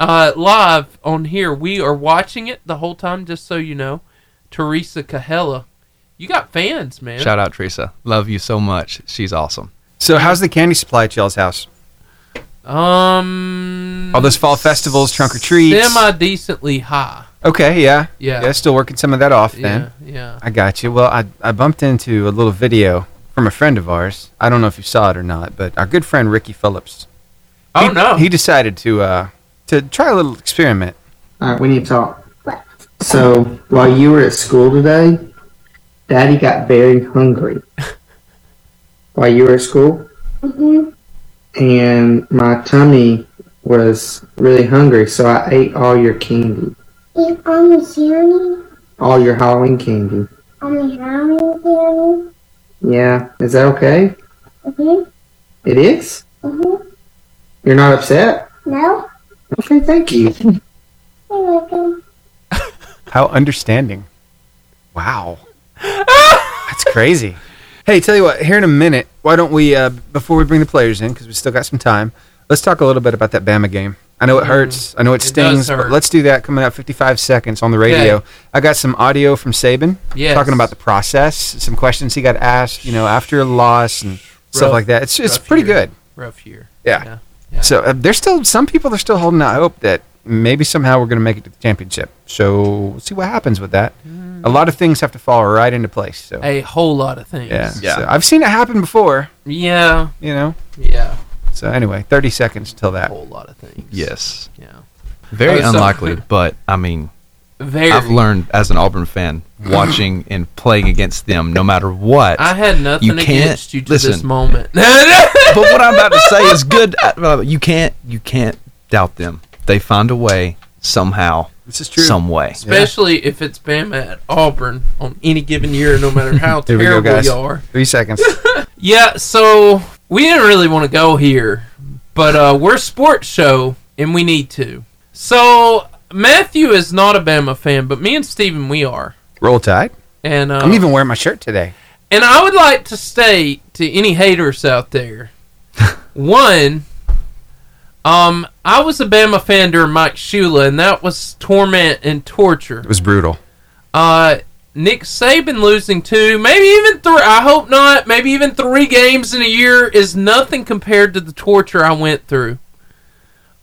uh, live on here, we are watching it the whole time. Just so you know, Teresa Cahella, you got fans, man. Shout out Teresa. Love you so much. She's awesome. So, how's the candy supply at y'all's house? Um, All those fall festivals, trunk or treats. semi decently high. Okay, yeah, Yeah. yeah. Still working some of that off then. Yeah, yeah. I got you. Well, I I bumped into a little video from a friend of ours. I don't know if you saw it or not, but our good friend Ricky Phillips. Oh he, no, He decided to uh to try a little experiment. All right, we need to talk. So while you were at school today, Daddy got very hungry. <laughs> while you were at school, and my tummy was really hungry, so I ate all your candy, Eat on the journey, all your Halloween candy. All the Halloween candy? Yeah, is that okay? Mm-hmm. It is. Mm-hmm. You're not upset? No? Okay, thank you. <laughs> You're welcome. How understanding. Wow. <laughs> That's crazy. Hey, tell you what, here in a minute, why don't we, uh, before we bring the players in, because we still got some time, let's talk a little bit about that Bama game. I know it hurts. I know it. It stings, but let's do that coming up 55 seconds on the radio. Okay. I got some audio from Saban Yes. talking about the process, some questions he got asked, you know, after a loss and stuff like that. It's, it's pretty year. good. rough year. Yeah. Yeah. So uh, there's still some people are still holding out hope that maybe somehow we're going to make it to the championship. So we'll see what happens with that. A lot of things have to fall right into place. So A whole lot of things. yeah, Yeah. So I've seen it happen before. Yeah. You know. Yeah. So anyway, 30 seconds till that. A that. whole lot of things. Yes. Yeah. Very Oh, so- unlikely, <laughs> but I mean, Very. I've learned as an Auburn fan, <clears throat> watching and playing against them, no matter what. I had nothing You can't- against you to listen. this moment. <laughs> but what I'm about to say is good. uh, You can't, you can't doubt them. They find a way somehow, This is true. some way. Especially if it's Bama at Auburn on any given year, no matter how <laughs> Here we go, terrible guys. you are. Three seconds. <laughs> Yeah, so we didn't really want to go here, but uh, we're a sports show and we need to. So Matthew is not a Bama fan, but me and Steven, we are. Roll Tide. And uh, I'm even wearing my shirt today. And I would like to state to any haters out there, <laughs> one, um, I was a Bama fan during Mike Shula, and that was torment and torture. It was brutal. Uh, Nick Saban losing two, maybe even three. I hope not. Maybe even three games in a year is nothing compared to the torture I went through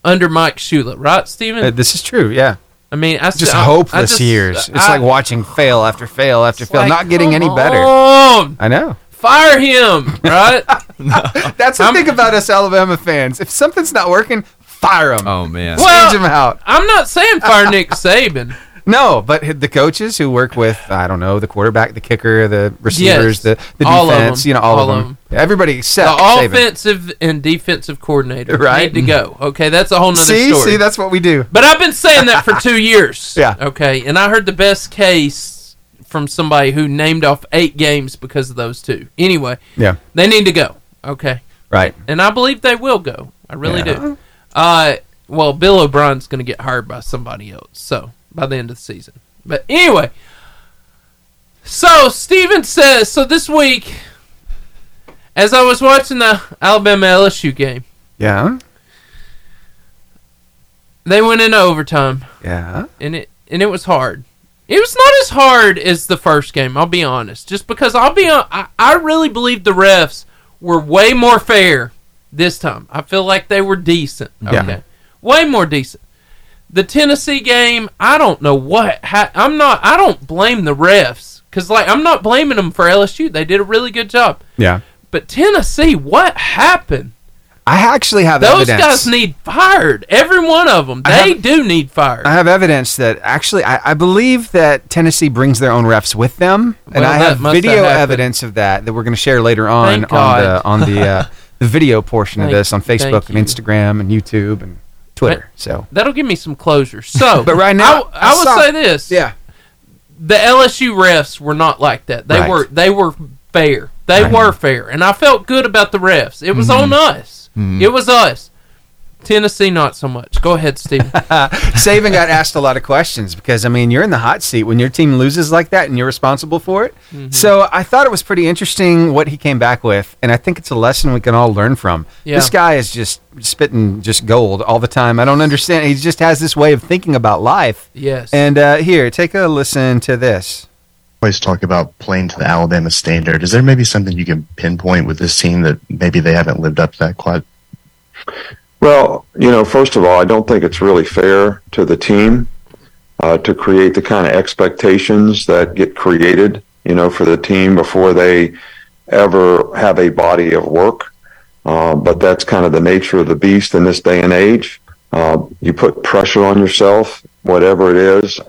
under Mike Shula. Right, Steven? Uh, this is true. Yeah. I mean, I Just I- I hopeless just- years. It's I- like watching fail after fail after fail, like, not getting any better. on, I know. Fire him, right? <laughs> That's the I'm- thing about us Alabama fans. If something's not working, fire him. Oh man. Well- Change them out. I'm not saying fire Nick <laughs> Saban. No, but the coaches who work with I don't know the quarterback, the kicker, the receivers, Yes, the the defense, you know all, all of of them. Everybody The except Saban. The offensive and defensive coordinator <laughs> Right. need to go. Okay, that's a whole nother See, story. see, that's what we do. But I've been saying that for two years. Yeah. Okay, and I heard the best case from somebody who named off eight games because of those two. Anyway, Yeah, they need to go. Okay, right. and I believe they will go. I really Yeah. do. Uh, well, Bill O'Brien's going to get hired by somebody else. So by the end of the season, But anyway, so Steven says so this week, as I was watching the Alabama LSU game, Yeah. they went into overtime, Yeah. and it and it was hard. It was not as hard as the first game. I'll be honest, just because I'll be I, I really believe the refs were way more fair this time. I feel like they were decent. Yeah. Okay, way more decent. The Tennessee game, I don't know what. Ha- I'm not. I don't blame the refs because like I'm not blaming them for LSU. They did a really good job. Yeah. But Tennessee, what happened? I actually have evidence. Those evidence. guys need fired. Every one of them. I They have- do need fired. I have evidence that actually I, I believe that Tennessee brings their own refs with them, and Well, I that have must video have happened. evidence of that that we're going to share later on Thank on the God. on the uh, <laughs> the video portion of Thank- this on Facebook and you. Instagram and YouTube and Twitter. So, That'll give me some closure. So, <laughs> But right now, I, I I would saw- say this: yeah, the LSU refs were not like that. They Right. were they were fair. They Right. were fair, and I felt good about the refs. It was Mm-hmm. on us. It was us. Tennessee, not so much. Go ahead, Steve. <laughs> Saban got asked a lot of questions because I mean you're in the hot seat when your team loses like that and you're responsible for it. Mm-hmm. So I thought it was pretty interesting what he came back with, and I think it's a lesson we can all learn from. Yeah. This guy is just spitting just gold all the time. I don't understand. He just has this way of thinking about life. yes. And uh, here, take a listen to this. Always talk about playing to the Alabama standard. Is there maybe something you can pinpoint with this team that maybe they haven't lived up to that quite? Well, you know, first of all, I don't think it's really fair to the team uh, to create the kind of expectations that get created, you know, for the team before they ever have a body of work. Uh, but that's kind of the nature of the beast in this day and age. Uh, you put pressure on yourself, whatever it is,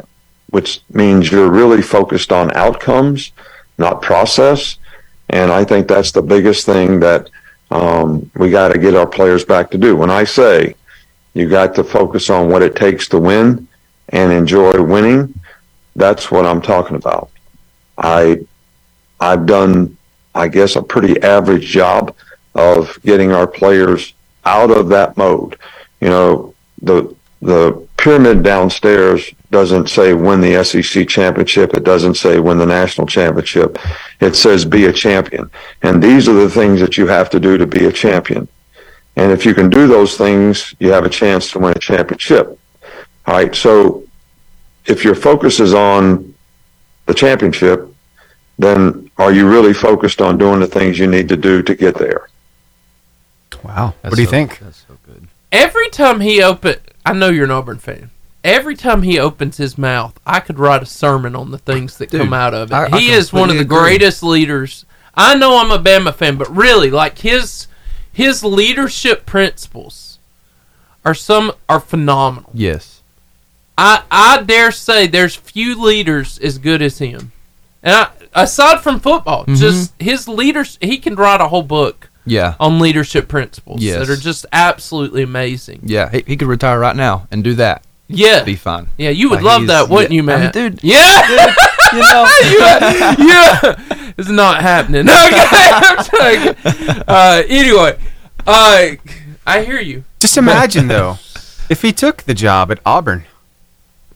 which means you're really focused on outcomes, not process. And I think that's the biggest thing that um, we got to get our players back to do. When I say you got to focus on what it takes to win and enjoy winning, that's what I'm talking about. I I've done, I guess, a pretty average job of getting our players out of that mode. You know, the the pyramid downstairs doesn't say win the SEC championship. It doesn't say win the national championship. It says be a champion. And these are the things that you have to do to be a champion. And if you can do those things, you have a chance to win a championship. All right. So if your focus is on the championship, then are you really focused on doing the things you need to do to get there? Wow. That's what do you so- think? That's so good. Every time he opened, I know you're an Auburn fan. Every time he opens his mouth, I could write a sermon on the things that Dude, come out of it. I- I he is one of the agree. greatest leaders. I know I'm a Bama fan, but really, like his his leadership principles are some are phenomenal. Yes. I I dare say there's few leaders as good as him. And I, aside from football, Mm-hmm. just his leaders, he can write a whole book Yeah. on leadership principles Yes. that are just absolutely amazing. Yeah. He, he could retire right now and do that. Yeah, Be fun. yeah, you would Like, love that, wouldn't yeah, you, man? I mean, dude. Yeah, You know. <laughs> yeah, yeah. It's not happening. <laughs> Okay, I'm joking. Uh, anyway, uh, I hear you, Just imagine <laughs> though, if he took the job at Auburn.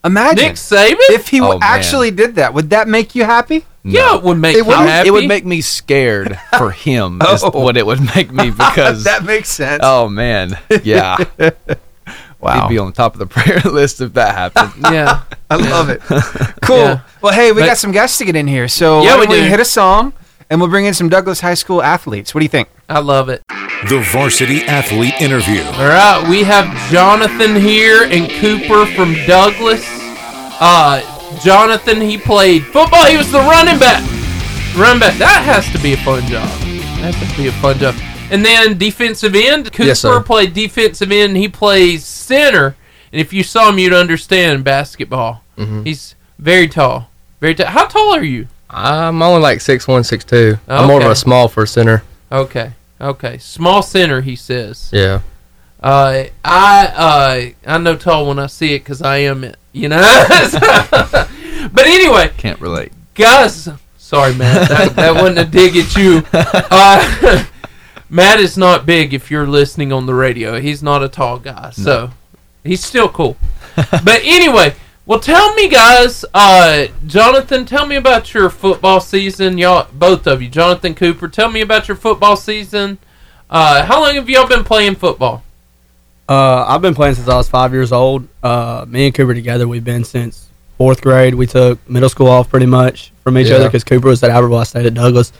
Imagine Nick Saban. if he Oh, w- man. actually did that. Would that make you happy? yeah, it would make It you would- happy. It would make me scared for him. Is Oh. what it would make me because. that makes sense. oh man. Yeah. Wow. He'd be on top of the <laughs> prayer list if that happened. <laughs> yeah. I love it. Cool. Yeah. Well, hey, we But- got some guests to get in here, so Yeah, why we don't we do. hit a song and we'll bring in some Douglas High School athletes. What do you think? I love it. The Varsity Athlete Interview. All right, we have Jonathan here and Cooper from Douglas. Uh, Jonathan, he played football. He was the running back. Running back. That has to be a fun job. That has to be a fun job. And then defensive end. Cooper Yes, sir. played defensive end. He plays center. And if you saw him, you'd understand basketball. Mm-hmm. He's very tall. Very tall. How tall are you? I'm only like six one, six two. I'm more of a small for a center. Okay. Okay. Small center, he says. Yeah. Uh, I uh, I know tall when I see it because I am it. You know. <laughs> but anyway, Can't relate. guys. Sorry, man. That, that wasn't a dig at you. <laughs> Uh, Matt is not big. If you're listening on the radio, he's not a tall guy, so he's still cool. but anyway, Well, tell me, guys. Uh, Jonathan, tell me about your football season. Y'all, both of you, Jonathan Cooper, tell me about your football season. Uh, how long have y'all been playing football? Uh, I've been playing since I was five years old. Uh, me and Cooper together, we've been since fourth grade. We took middle school off pretty much from each Yeah. other because Cooper was at Albertville, I stayed at Douglas.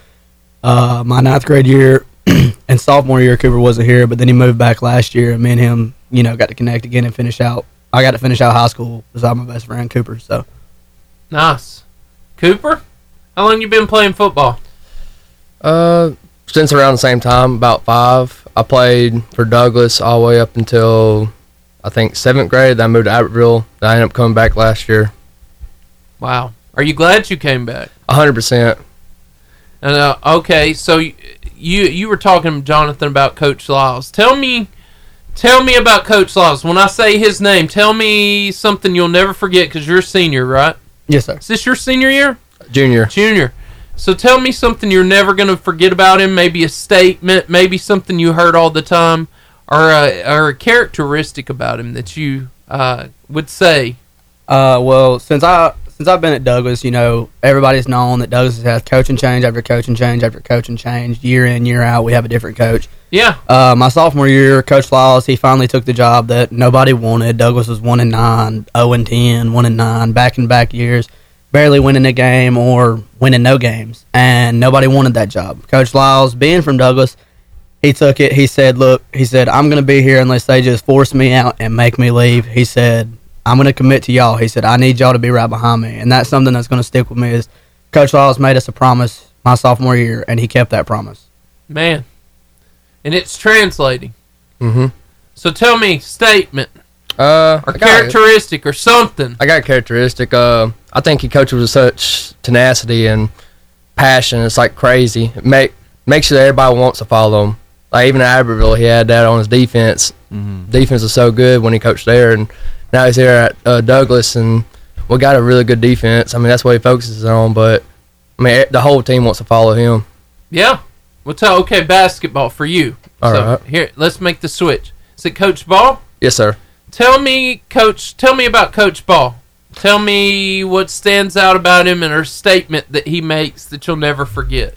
Uh, my ninth grade year <clears throat> and sophomore year, Cooper wasn't here, but then he moved back last year, and me and him, you know, got to connect again and finish out. I got to finish out high school beside my best friend Cooper. So Nice. Cooper, how long you been playing football? Uh, since around the same time, about five. I played for Douglas all the way up until I think seventh grade. Then I moved to Albertville. Then I ended up coming back last year. Wow. Are you glad you came back? hundred percent. And uh, okay, so y- you you were talking to Jonathan about Coach Lyles. Tell me, tell me about Coach Lyles. When I say his name, tell me something you'll never forget because you're a senior, right? yes, sir. Is this your senior year? Junior. Junior. So tell me something you're never gonna forget about him. Maybe a statement, maybe something you heard all the time, or a, or a characteristic about him that you uh, would say. Uh, well, since I since I've been at Douglas, you know, everybody's known that Douglas has coaching change after coaching change after coaching change, year in year out. We have a different coach. Yeah. Uh, my sophomore year, Coach Lyles, he finally took the job that nobody wanted. Douglas was one and nine, zero and 10, one and nine, back and back years, barely winning a game or winning no games, and nobody wanted that job. Coach Lyles, being from Douglas, he took it. He said, "Look," he said, "I'm going to be here unless they just force me out and make me leave." He said, "I'm going to commit to y'all." He said, "I need y'all to be right behind me," and that's something that's going to stick with me. Is Coach Lyles made us a promise my sophomore year, and he kept that promise. Man. And it's translating. Mm-hmm. So tell me, statement Uh, or I got- characteristic or something. I got a characteristic. Uh, I think he coaches with such tenacity and passion. It's like crazy. It make makes sure that everybody wants to follow him. Like even at Albertville, he had that on his defense. Defense was so good when he coached there, and now he's here at uh, Douglas, and we got a really good defense. I mean, that's what he focuses on. But I mean, the whole team wants to follow him. Yeah. Well, tell okay basketball for you. All so right. here, let's make the switch. Is it Coach Ball? Yes, sir. Tell me, Coach. Tell me about Coach Ball. Tell me what stands out about him and a statement that he makes that you'll never forget.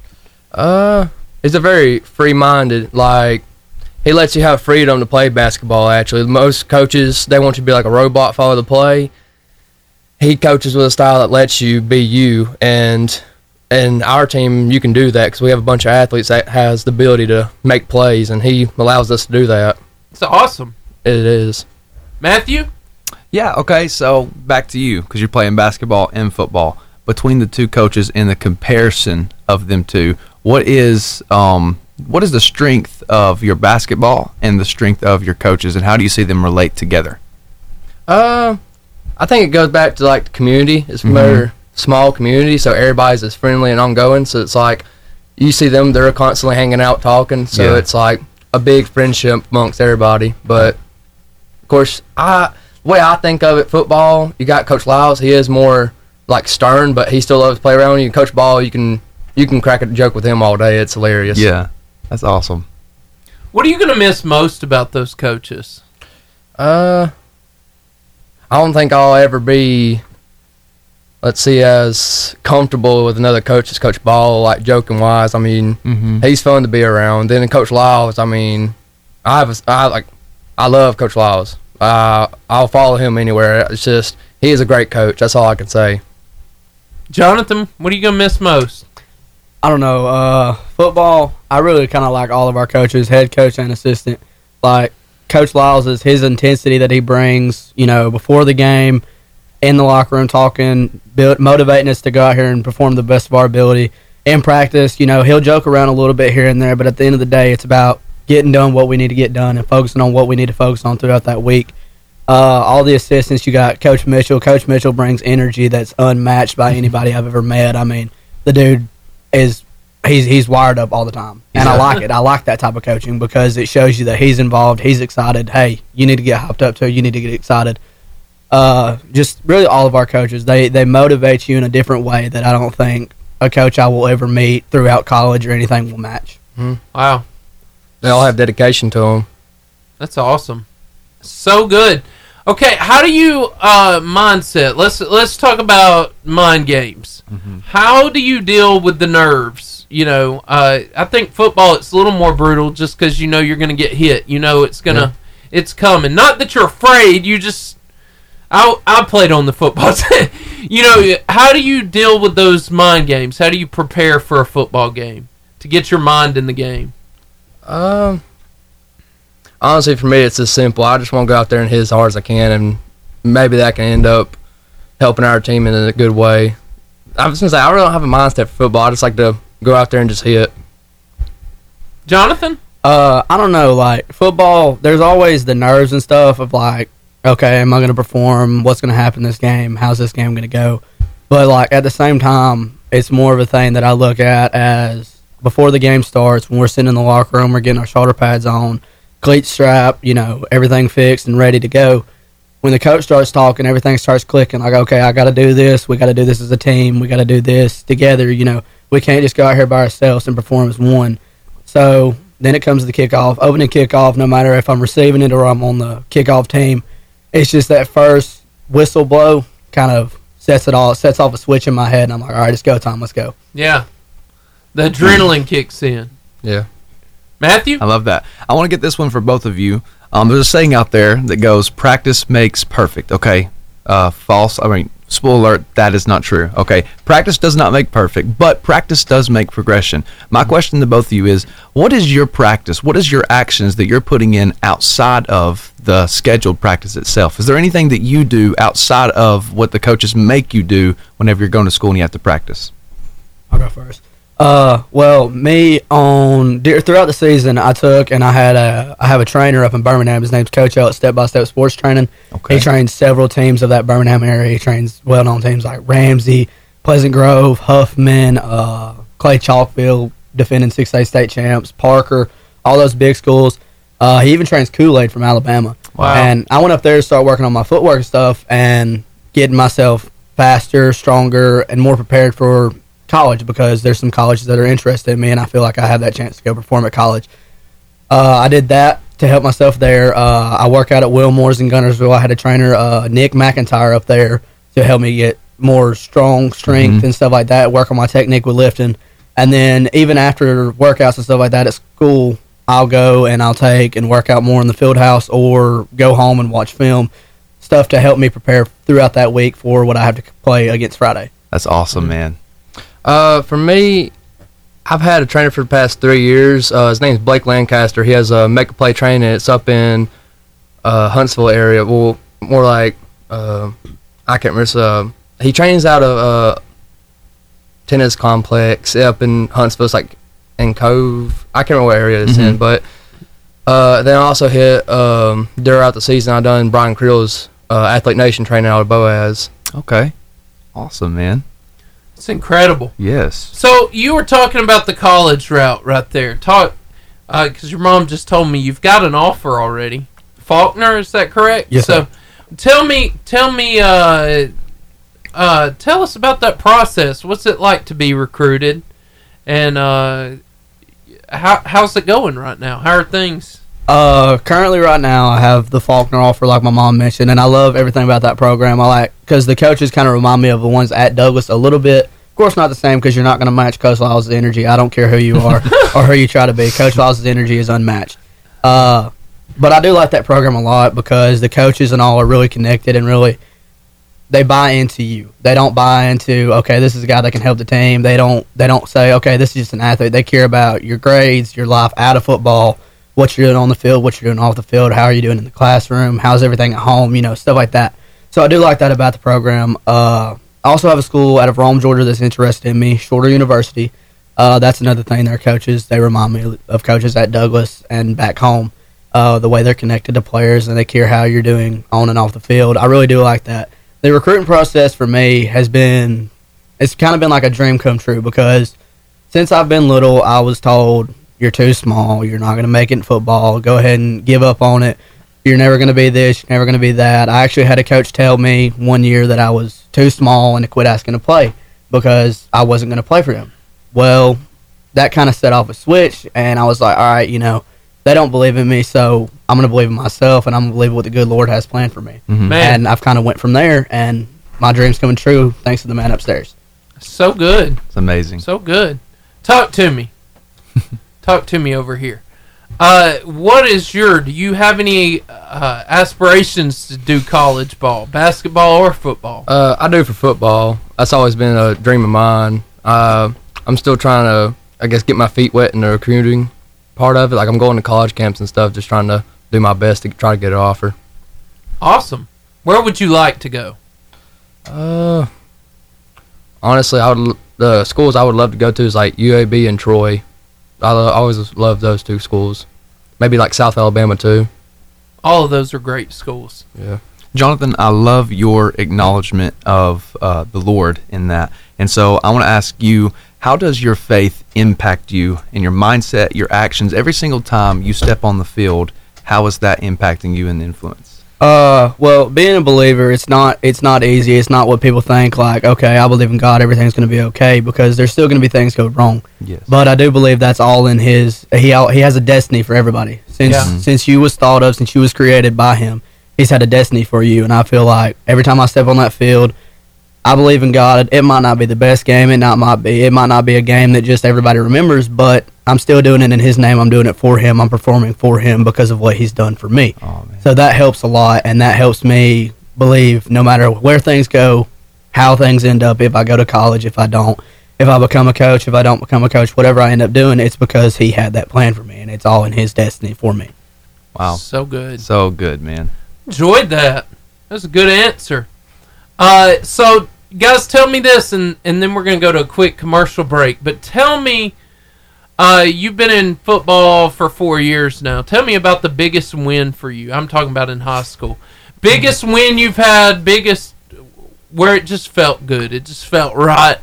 Uh, he's a very free-minded. Like he lets you have freedom to play basketball. Actually, most coaches they want you to be like a robot, follow the play. He coaches with a style that lets you be you, and and our team you can do that because we have a bunch of athletes that has the ability to make plays, and he allows us to do that. It's awesome, It is. Matthew. Yeah, okay, so back to you because you're playing basketball and football. Between the two coaches and the comparison of them two, what is um what is the strength of your basketball and the strength of your coaches and how do you see them relate together? Uh, I think it goes back to like the community. It's a Mhm. very small community, so everybody's as friendly and ongoing. So it's like you see them; they're constantly hanging out, talking. So Yeah. it's like a big friendship amongst everybody. But of course, I the way I think of it, football. You got Coach Lyles. He is more like stern, but he still loves to play around you. Coach Ball, you can you can crack a joke with him all day. It's hilarious. Yeah. That's awesome. What are you gonna miss most about those coaches? Uh, I don't think I'll ever be, let's see, as comfortable with another coach as Coach Ball, like joking wise. I mean, Mhm. he's fun to be around. Then Coach Lyles, I mean, I have, a, I like, I love Coach Lyles. Uh, I'll follow him anywhere. It's just he is a great coach. That's all I can say. Jonathan, what are you gonna miss most? I don't know. Uh, football, I really kind of like all of our coaches, head coach and assistant. Like Coach Lyles is his intensity that he brings, you know, before the game, in the locker room, talking, build, motivating us to go out here and perform the best of our ability. In practice, you know, he'll joke around a little bit here and there, but at the end of the day, it's about getting done what we need to get done and focusing on what we need to focus on throughout that week. Uh, all the assistants, you got Coach Mitchell. Coach Mitchell brings energy that's unmatched by anybody I've ever met. I mean, the dude is he's he's wired up all the time, and I like it. I like that type of coaching because it shows you that he's involved, he's excited. Hey, you need to get hyped up too. You need to get excited. Uh, just really all of our coaches they they motivate you in a different way that I don't think a coach I will ever meet throughout college or anything will match. Wow, They all have dedication to them. that's awesome. So good. Okay, how do you uh, mindset? Let's let's talk about mind games. How do you deal with the nerves? You know, uh, I think football it's a little more brutal just because you know you're going to get hit. You know it's gonna it's coming. Not that you're afraid. You just I I played on the football <laughs> team. you know, how do you deal with those mind games? How do you prepare for a football game to get your mind in the game? Um, honestly, for me, it's as simple. I just want to go out there and hit as hard as I can, and maybe that can end up helping our team in a good way. I was gonna say I really don't have a mindset for football. I just like to go out there and just hit. Jonathan? Uh, I don't know. Like football, there's always the nerves and stuff of like, okay, am I going to perform? What's going to happen this game? How's this game going to go? But like at the same time, it's more of a thing that I look at as before the game starts, when we're sitting in the locker room, we're getting our shoulder pads on, cleats strapped, you know, everything fixed and ready to go. When the coach starts talking, everything starts clicking. Like, okay, I got to do this. We got to do this as a team. We got to do this together. You know, we can't just go out here by ourselves and perform as one. So then it comes to the kickoff, opening kickoff. No matter if I'm receiving it or I'm on the kickoff team, it's just that first whistle blow kind of sets it all, sets off a switch in my head, and I'm like, all right, it's go time. Let's go. Yeah. The adrenaline kicks in. Yeah. Matthew? I love that. I want to get this one for both of you. Um, there's a saying out there that goes, "Practice makes perfect." Okay, uh, false. I mean, spoiler alert. That is not true. Okay, practice does not make perfect, but practice does make progression. My question to both of you is, what is your practice? What is your actions that you're putting in outside of the scheduled practice itself? Is there anything that you do outside of what the coaches make you do whenever you're going to school and you have to practice? I'll go first. Uh, well, me on throughout the season, I took and I had a I have a trainer up in Birmingham. His name's Coach L at Step by Step Sports Training. Okay. He trains several teams of that Birmingham area. He trains well known teams like Ramsey, Pleasant Grove, Huffman, uh, Clay Chalkville, defending six A state champs, Parker, all those big schools. Uh, he even trains Kool Aid from Alabama. Wow. And I went up there to start working on my footwork stuff and getting myself faster, stronger, and more prepared for college because there's some colleges that are interested in me, and I feel like I have that chance to go perform at college. Uh, I did that to help myself there. Uh, I work out at Wilmore's in Guntersville. I had a trainer, uh, Nick McIntyre, up there to help me get more strong strength Mhm. and stuff like that. Work on my technique with lifting, and then even after workouts and stuff like that at school, I'll go and I'll take and work out more in the field house or go home and watch film stuff to help me prepare throughout that week for what I have to play against Friday. That's awesome, man. Uh, for me, I've had a trainer for the past three years. Uh, his name's Blake Lancaster. He has a make a play training. It's up in uh, Huntsville area. Well, more like uh, I can't remember. He trains out of uh, tennis complex up in Huntsville. It's like in Cove. I can't remember what area it's in, Mhm. but uh, then I also hit um, throughout the season. I done Brian Creel's uh, Athlete Nation training out of Boaz. Okay, awesome, man. It's incredible. Yes. So you were talking about the college route right there. Talk, because your mom just told me you've got an offer already. Faulkner, is that correct? Yes, So, sir. tell me, tell me, uh, uh, tell us about that process. What's it like to be recruited, and uh, how how's it going right now? How are things? Uh, currently, right now, I have the Faulkner offer, like my mom mentioned, and I love everything about that program. I like because the coaches kind of remind me of the ones at Douglas a little bit. Of course, not the same because you're not going to match Coach Lyles' energy. I don't care who you are <laughs> or who you try to be. Coach Lyles' energy is unmatched. Uh, but I do like that program a lot because the coaches and all are really connected and really they buy into you. They don't buy into okay, this is a guy that can help the team. They don't they don't say okay, this is just an athlete. They care about your grades, your life out of football, what you're doing on the field, what you're doing off the field, how are you doing in the classroom, how's everything at home, you know, stuff like that. So I do like that about the program. Uh, I also have a school out of Rome, Georgia that's interested in me, Shorter University. Uh, that's another thing. Their coaches they remind me of coaches at Douglas and back home. Uh, the way they're connected to players and they care how you're doing on and off the field. I really do like that. The recruiting process for me has been it's kind of been like a dream come true because since I've been little, I was told you're too small, you're not going to make it in football. Go ahead and give up on it. You're never going to be this, you're never going to be that. I actually had a coach tell me one year that I was too small and to quit asking to play because I wasn't going to play for him. Well, that kind of set off a switch, and I was like, all right, you know, they don't believe in me, so I'm gonna believe in myself, and I'm gonna believe what the good Lord has planned for me. Mhm. Man. And I've kind of went from there, and my dreams coming true thanks to the man upstairs. So good. It's amazing. So good. Talk to me. Talk to me over here. Uh, what is your? Do you have any uh, aspirations to do college ball, basketball or football? Uh, I do for football. That's always been a dream of mine. Uh, I'm still trying to, I guess, get my feet wet in the recruiting part of it. Like I'm going to college camps and stuff, just trying to do my best to try to get an offer. Awesome. Where would you like to go? Uh, honestly, I would the schools I would love to go to is like UAB and Troy. I lo- always love those two schools. Maybe like South Alabama too. All of those are great schools. Yeah. Jonathan, I love your acknowledgement of uh, the Lord in that. And so I want to ask you, how does your faith impact you and your mindset, your actions every single time you step on the field? How is that impacting you and influence? Uh, well, being a believer, it's not it's not easy. It's not what people think. Like, okay, I believe in God, everything's going to be okay, because there's still going to be things go wrong. Yes. But I do believe that's all in His. He al- He has a destiny for everybody. Since Yeah. Mhm. since you was thought of, since you was created by Him, He's had a destiny for you. And I feel like every time I step on that field, I believe in God. It might not be the best game. It not might be. It might not be a game that just everybody remembers. But I'm still doing it in His name. I'm doing it for Him. I'm performing for Him because of what He's done for me. Oh. So that helps a lot, and that helps me believe no matter where things go, how things end up, if I go to college, if I don't, if I become a coach, if I don't become a coach, whatever I end up doing, it's because he had that plan for me, and it's all in his destiny for me. Wow. So good. So good, man. Enjoyed that. That's a good answer. Uh, so guys, tell me this, and and then we're gonna go to a quick commercial break. But tell me, uh, you've been in football for four years now. Tell me about the biggest win for you. I'm talking about in high school. Biggest win you've had. Biggest where it just felt good. It just felt right.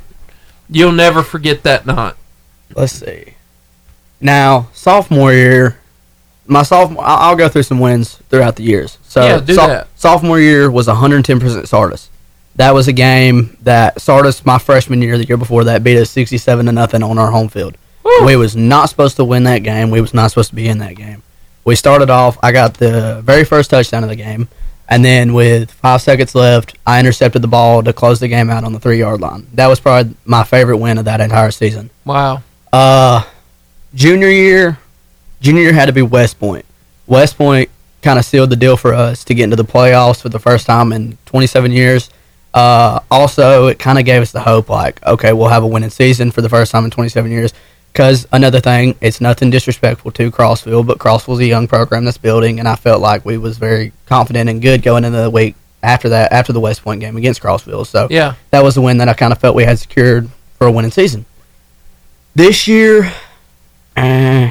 You'll never forget that night. Let's see. Now, sophomore year, my sophomore, I'll go through some wins throughout the years. So, Yeah, do that. sophomore year was 110% Sardis. That was a game that Sardis, my freshman year, the year before that, beat us 67 to nothing on our home field. We was not supposed to win that game. We was not supposed to be in that game. We started off. I got the very first touchdown of the game, and then with five seconds left, I intercepted the ball to close the game out on the three yard line. That was probably my favorite win of that entire season. Wow. Uh, junior year, junior year had to be West Point. West Point kind of sealed the deal for us to get into the playoffs for the first time in 27 years. Uh, also, it kind of gave us the hope, like, okay, we'll have a winning season for the first time in 27 years. Because another thing, it's nothing disrespectful to Crossville, but Crossville's a young program that's building, and I felt like we was very confident and good going into the week after that, after the West Point game against Crossville. So Yeah. that was the win that I kind of felt we had secured for a winning season. This year, eh,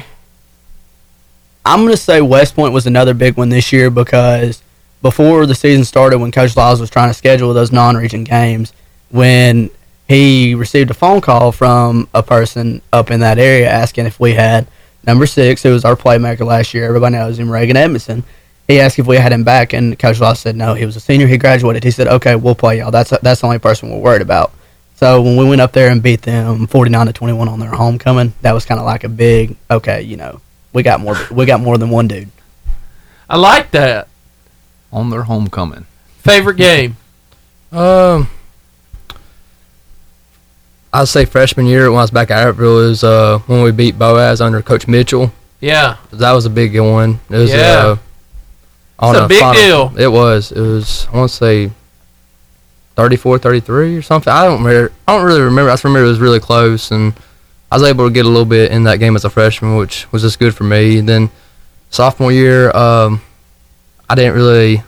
I'm going to say West Point was another big one this year because before the season started, when Coach Laws was trying to schedule those non-region games, when he received a phone call from a person up in that area asking if we had number six, who was our playmaker last year. Everybody knows him, Reagan Edmondson. He asked if we had him back, and Coach Laws said no. He was a senior. He graduated. He said, "Okay, we'll play y'all. That's that's the only person we're worried about." So when we went up there and beat them 49 to 21 on their homecoming, that was kind of like a big okay, you know, we got more we got more than one dude. I like that. On their homecoming. Favorite game. Um, I'd say freshman year when I was back at Everett was uh, when we beat Boaz under Coach Mitchell. Yeah. That was a big one. It was Yeah. uh, on It's a big final- deal. It was. It was. I want to say 34, 33 or something. I don't remember. I don't really remember. I just remember it was really close, and I was able to get a little bit in that game as a freshman, which was just good for me. And then sophomore year, um, I didn't really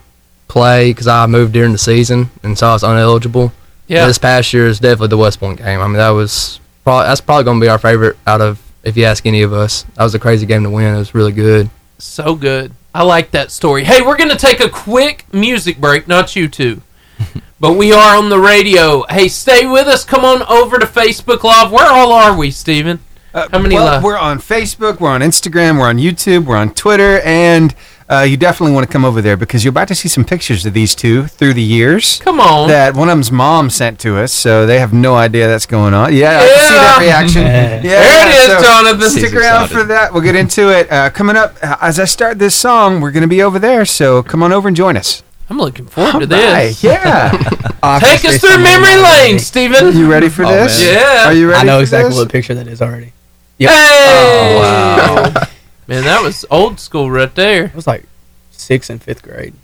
play because I moved during the season, and so I was uneligible. Yeah. This past year is definitely the West Point game. I mean, that was probably that's probably going to be our favorite out of if you ask any of us. That was a crazy game to win. It was really good. So good. I like that story. Hey, we're going to take a quick music break, not you two. <laughs> but we are on the radio. Hey, stay with us. Come on over to Facebook Live. Where all are we, Steven? Uh, How many well, live? We're on Facebook, we're on Instagram, we're on YouTube, we're on Twitter, and uh, you definitely want to come over there because you're about to see some pictures of these two through the years. Come on. That one of them's mom sent to us, so they have no idea that's going on. Yeah, I can see that reaction. <laughs> Yeah. yeah, There it is, so Jonathan. Stick around excited. for that. We'll get into it. Uh, coming up, uh, as I start this song, we're going to be over there, so come on over and join us. I'm looking forward to Alright, this. Yeah. <laughs> <laughs> Take us through memory lane, Steven. You ready for Oh, this? man. Yeah. Are you ready I know for exactly this? what picture that is already. Yep. Hey! Oh, wow. Man, that was old school right there. It was like sixth and fifth grade.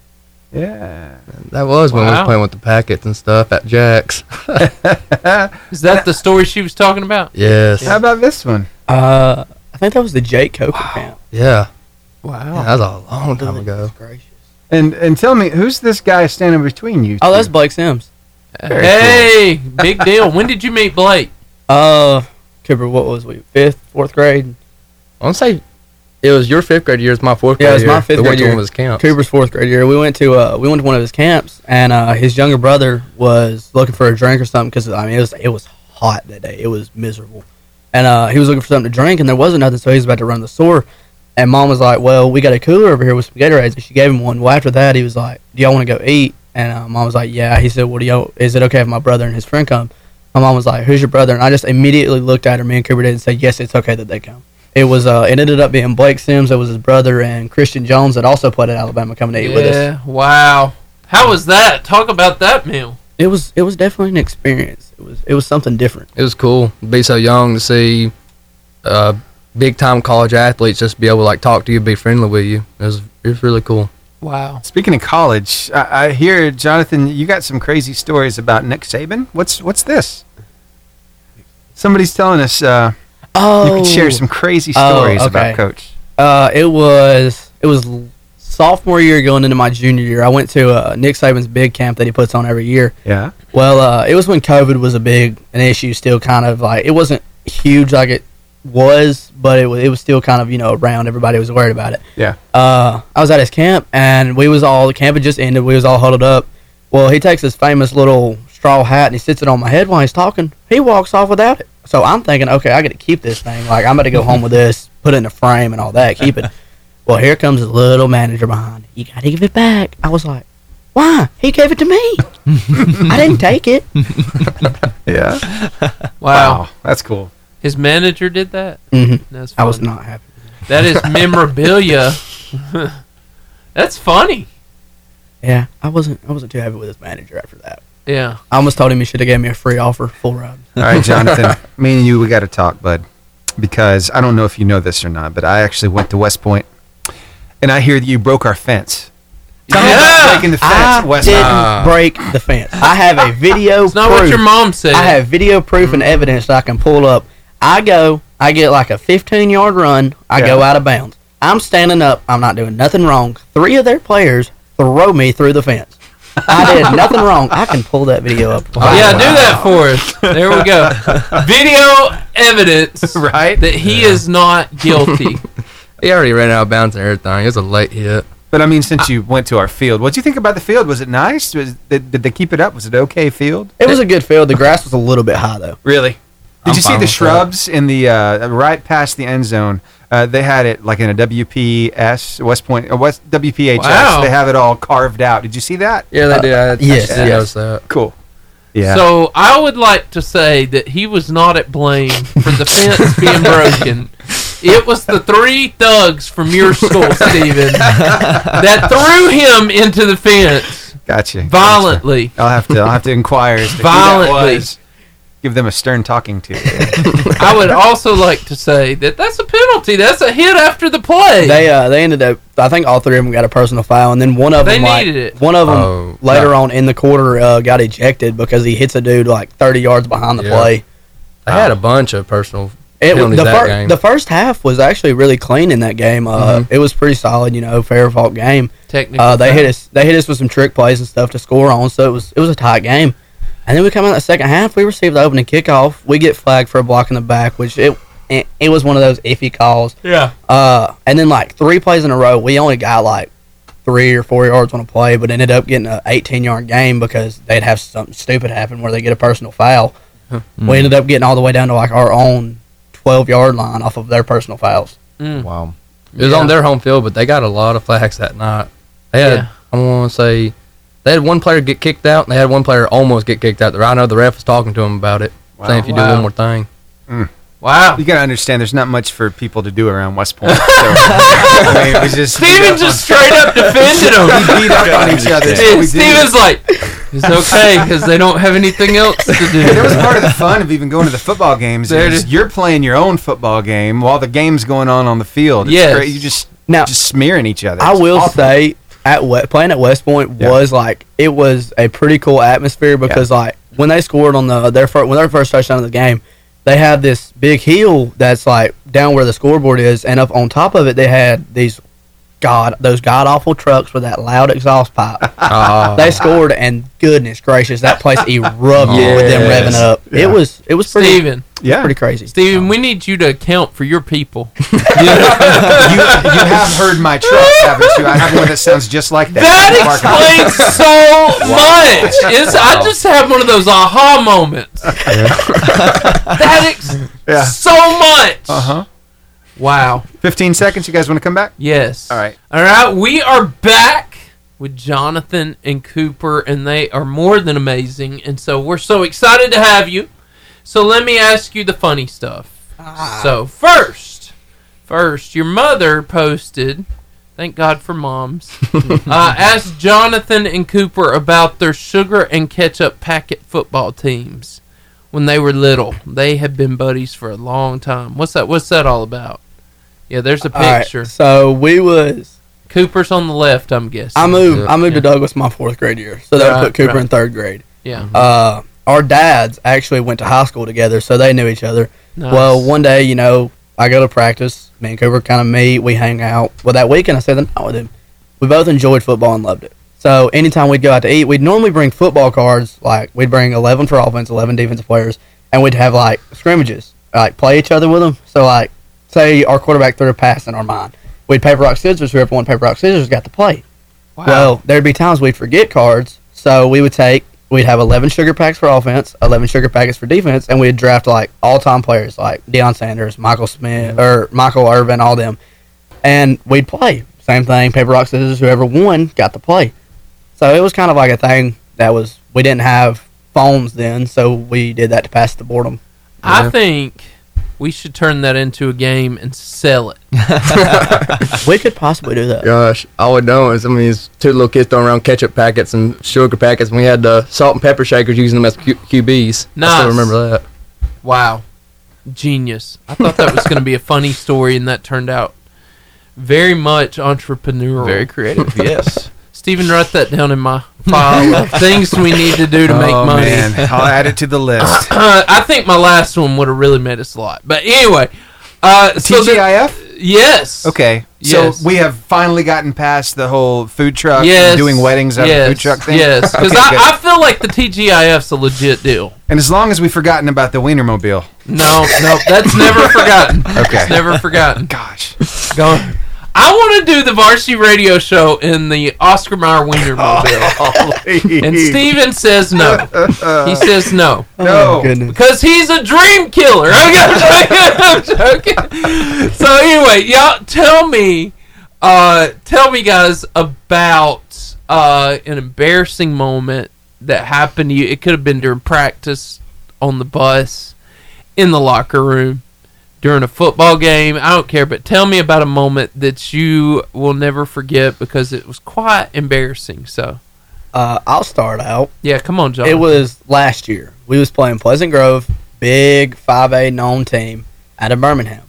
Yeah. That was when we Wow. was playing with the packets and stuff at Jack's. <laughs> Is that the story she was talking about? yes. How about this one? Uh, I think that was the Jake Coker camp. Yeah. Wow. Yeah, that was a long time ago. Gracious. And and tell me, who's this guy standing between you? Oh, two? that's Blake Sims. Very hey, big deal. When did you meet Blake? Uh, Cooper, what was we? Fifth, fourth grade? I want to say it was your fifth grade year. It's my fourth grade Yeah, it was year. my fifth we grade went to year. one of his camps. Cooper's fourth grade year. We went to uh, we went to one of his camps, and uh, his younger brother was looking for a drink or something because I mean it was it was hot that day. It was miserable, and uh, he was looking for something to drink, and there wasn't nothing, so he was about to run to the store. And mom was like, "Well, we got a cooler over here with some Gatorades," and she gave him one. Well, after that, he was like, "Do y'all want to go eat?" And uh, mom was like, "Yeah." He said, "What do y'all? Is it okay if my brother and his friend come?" My mom was like, "Who's your brother?" And I just immediately looked at her. Me and Cooper did and said, "Yes, it's okay that they come." It was uh, it ended up being Blake Sims. It was his brother and Christian Jones that also played at Alabama coming to eat with us. Yeah. Wow. How was that? Talk about that meal. It was it was definitely an experience. It was it was something different. It was cool be so young to see uh, big time college athletes just be able to like talk to you, be friendly with you. It was it was really cool. Wow. Speaking of college, I, I hear Jonathan, you got some crazy stories about Nick Saban. What's what's this? Somebody's telling us uh, Oh, you could share some crazy Oh, stories okay. about Coach. Uh, it was it was sophomore year going into my junior year. I went to uh, Nick Saban's big camp that he puts on every year. Yeah. Well, uh, it was when COVID was a big an issue. Still, kind of like it wasn't huge like it was, but it was it was still kind of you know around. Everybody was worried about it. Yeah. uh, I was at his camp and we was all the camp had just ended. We was all huddled up. Well, he takes his famous little straw hat and he sits it on my head while he's talking. He walks off without it. So I'm thinking, okay, I got to keep this thing. Like I'm about to go home with this, <laughs> put it in a frame and all that, keep it. Well, here comes his little manager behind. You got to give it back. I was like, why? He gave it to me. I didn't take it. <laughs> Yeah. <laughs> Wow. That's cool. His manager did that. hmm That's I was not happy. That is memorabilia. That's funny. Yeah, I wasn't. I wasn't too happy with his manager after that. Yeah. I almost told him he should have gave me a free offer, full ride. All right, <laughs> Jonathan, me and you, we got to talk, bud, because I don't know if you know this or not, but I actually went to West Point, and I hear that you broke our fence. Tell me about breaking the fence, I West didn't Point. break the fence. I have a <laughs> video. It's not proof. what your mom said. I have video proof and evidence that I can pull up. I go, I get like a 15 yard run. I go out of bounds. I'm standing up. I'm not doing nothing wrong. Three of their players throw me through the fence. I did nothing wrong. I can pull that video up. Yeah, do that for us. There we go. <laughs> Video evidence <laughs> Right? that he is not guilty. <laughs> He already ran out of bounds and everything. It was a late hit. But I mean, since you went to our field, what do you think about the field? Was it nice? Was, did, did they keep it up? Was it okay field? It was a good field. The grass was a little bit high though. Really? Did I'm you see the with that. shrubs in the uh, right past the end zone? Uh, they had it like in a WPS West Point, uh, West WPHS. Wow. They have it all carved out. Did you see that? Yeah, they did. I, yes, I yes. that. Cool. Yeah. So I would like to say that he was not at blame for the fence <laughs> being broken. It was the three thugs from your school, <laughs> Stephen, that threw him into the fence gotcha. violently. I'll have to. I'll have to inquire as to who that Violently. Was. Give them a stern talking to. <laughs> I would also like to say that that's a penalty. That's a hit after the play. They uh they ended up. I think all three of them got a personal foul, and then one of They them like it. one of them Oh, later on in the quarter uh, got ejected because he hits a dude like 30 yards behind the Yeah. play. They had a bunch of personal It was penalties the, that fir- game. the first half was actually really clean in that game. Uh, Mhm. It was pretty solid, you know, fair fought game. Technical. Uh, they hit us. They hit us with some trick plays and stuff to score on, so it was it was a tight game. And then we come out in the second half. We received the opening kickoff. We get flagged for a block in the back, which it it, it was one of those iffy calls. Yeah. Uh, and then like three plays in a row, we only got like three or four yards on a play, but ended up getting an 18 yard game because they'd have something stupid happen where they get a personal foul. We ended up getting all the way down to like our own 12 yard line off of their personal fouls. Mm. Wow. It was on their home field, but they got a lot of flags that night. They had, Yeah. I want to say, they had one player get kicked out, and they had one player almost get kicked out. I know the ref was talking to him about it, saying if you do one more thing. Mm. Wow. You gotta understand, there's not much for people to do around West Point. <laughs> So, I mean, we just Steven just straight up <laughs> defended him. We beat up on each other. so And Steven's like, it's <laughs> okay because they don't have anything else to do. It was part of the fun of even going to the football games. There it is is. you're playing your own football game while the game's going on on the field. It's Yes. great. You just Now- just smearing each other. I will awful. say at we- playing at West Point Yeah. was like it was a pretty cool atmosphere because like when they scored on the their first when their first touchdown of the game, they had this big hill that's like down where the scoreboard is, and up on top of it they had these god those god awful trucks with that loud exhaust pipe. Oh. <laughs> They scored, and goodness gracious, that place <laughs> erupted with them revving up. Yeah. It was it was pretty Steven. Yeah, pretty crazy. Steven, we need you to account for your people. <laughs> you, you have heard my truck, haven't you? I have one that sounds just like that. That explains so much. It's, I just have one of those aha moments. that ex- Yeah. so much. Uh huh. Wow. 15 seconds. You guys want to come back? Yes. All right. All right. We are back with Jonathan and Cooper, and they are more than amazing. And so we're so excited to have you. So let me ask you the funny stuff. So first, first, your mother posted. Thank God for moms. <laughs> uh, asked Jonathan and Cooper about their sugar and ketchup packet football teams when they were little. They have been buddies for a long time. What's that? What's that all about? Yeah, there's a All right, picture. so we was Cooper's on the left, I'm guessing. I moved. I moved Yeah. to Douglas my fourth grade year, so that Right, put Cooper right. in third grade. Yeah. Uh, our dads actually went to high school together, so they knew each other. Nice. Well, one day, you know, I go to practice. Me and Cooper kind of meet. We hang out. Well, that weekend I spent the night with him. We both enjoyed football and loved it. So anytime we'd go out to eat, we'd normally bring football cards. Like we'd bring eleven for offense, eleven defensive players, and we'd have like scrimmages, like play each other with them. So like, say our quarterback threw a pass in our mind, we'd paper rock scissors. Whoever won paper rock scissors got to play. Well, there'd be times we'd forget cards, so we would take we'd have eleven sugar packs for offense, eleven sugar packets for defense, and we'd draft like all time players like Deion Sanders, Michael Smith, or Michael Irvin, all them, and we'd play. Same thing, paper rock scissors. Whoever won got to play. So it was kind of like a thing that was we didn't have phones then, so we did that to pass the boredom. I think we should turn that into a game and sell it. <laughs> we could possibly do that. Gosh, all we know is I mean, it's two little kids throwing around ketchup packets and sugar packets. And we had the salt and pepper shakers using them as Q- QBs. I still remember that. Wow. Genius. I thought that was going to be a funny story, and that turned out very much entrepreneurial. Very creative, yes. Stephen, write that down in my file of <laughs> things we need to do to make Oh, money. man. I'll add it to the list. <laughs> I think my last one would have really made us a lot. But anyway. Uh, so the- TGIF? yes. Okay. So Yes. we have finally gotten past the whole food truck Yes. and doing weddings out yes. of food truck thing. Yes. <laughs> Because Okay, I. I feel like the TGIF's a legit deal. and as long as we've forgotten about the Wienermobile. No, no, that's never forgotten. Okay. It's never forgotten. Gosh. Go. I want to do the varsity radio show in the Oscar Mayer Wiener Oh, mobile. <laughs> and Steven says no. He says no. No. Oh. Because he's a dream killer. I'm joking. I'm joking. So anyway, y'all tell me, uh, tell me guys about uh, an embarrassing moment that happened to you. It could have been during practice, on the bus, in the locker room, during a football game. I don't care, but tell me about a moment that you will never forget because it was quite embarrassing. So Uh, I'll start out. yeah, come on, John. It was last year. We was playing Pleasant Grove, big 5A known team out of Birmingham.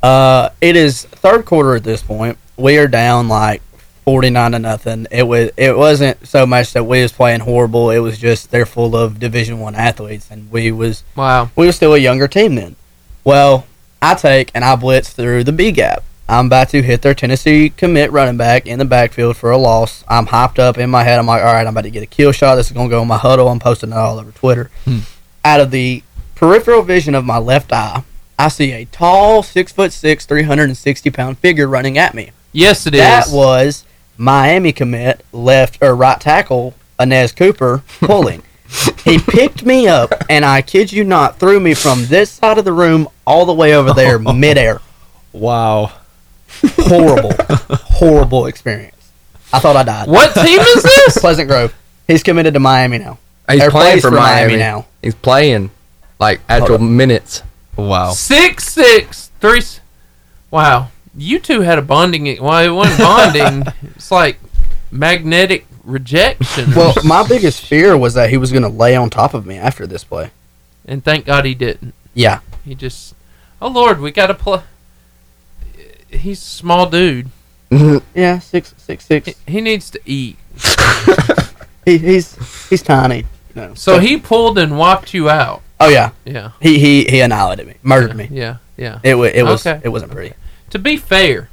Uh, it is third quarter at this point. We are down like 49 to nothing. It was it wasn't so much that we was playing horrible. It was just they're full of Division 1 athletes and we was wow. we were still a younger team then. Well, I take and I blitz through the B gap. I'm about to hit their Tennessee commit running back in the backfield for a loss. I'm hyped up in my head. I'm like, all right, I'm about to get a kill shot. This is going to go in my huddle. I'm posting it all over Twitter. Hmm. Out of the peripheral vision of my left eye, I see a tall, six foot six, 360 pound figure running at me. Yes, it is. That was Miami commit left or right tackle Inez Cooper <laughs> pulling. He picked me up and I kid you not threw me from this side of the room all the way over there <laughs> midair. Wow. Horrible, horrible experience. I thought I died. What team is this? <laughs> Pleasant Grove. He's committed to Miami now. He's Or playing for, for Miami Miami now. He's playing like actual minutes. Wow. Six six three. Wow, you two had a bonding. Well, it wasn't bonding. <laughs> it's like magnetic rejection. Well, my biggest fear was that he was going to lay on top of me after this play. and thank God he didn't. Yeah. He just, oh Lord, we got to play. He's a small dude. Mm-hmm. Yeah, six six six. He needs to eat. <laughs> He, he's he's tiny. Know. So he pulled and whopped you out. Oh yeah. Yeah. He he he annihilated me, murdered me. Yeah, yeah. It it was Okay. it wasn't pretty. To be fair,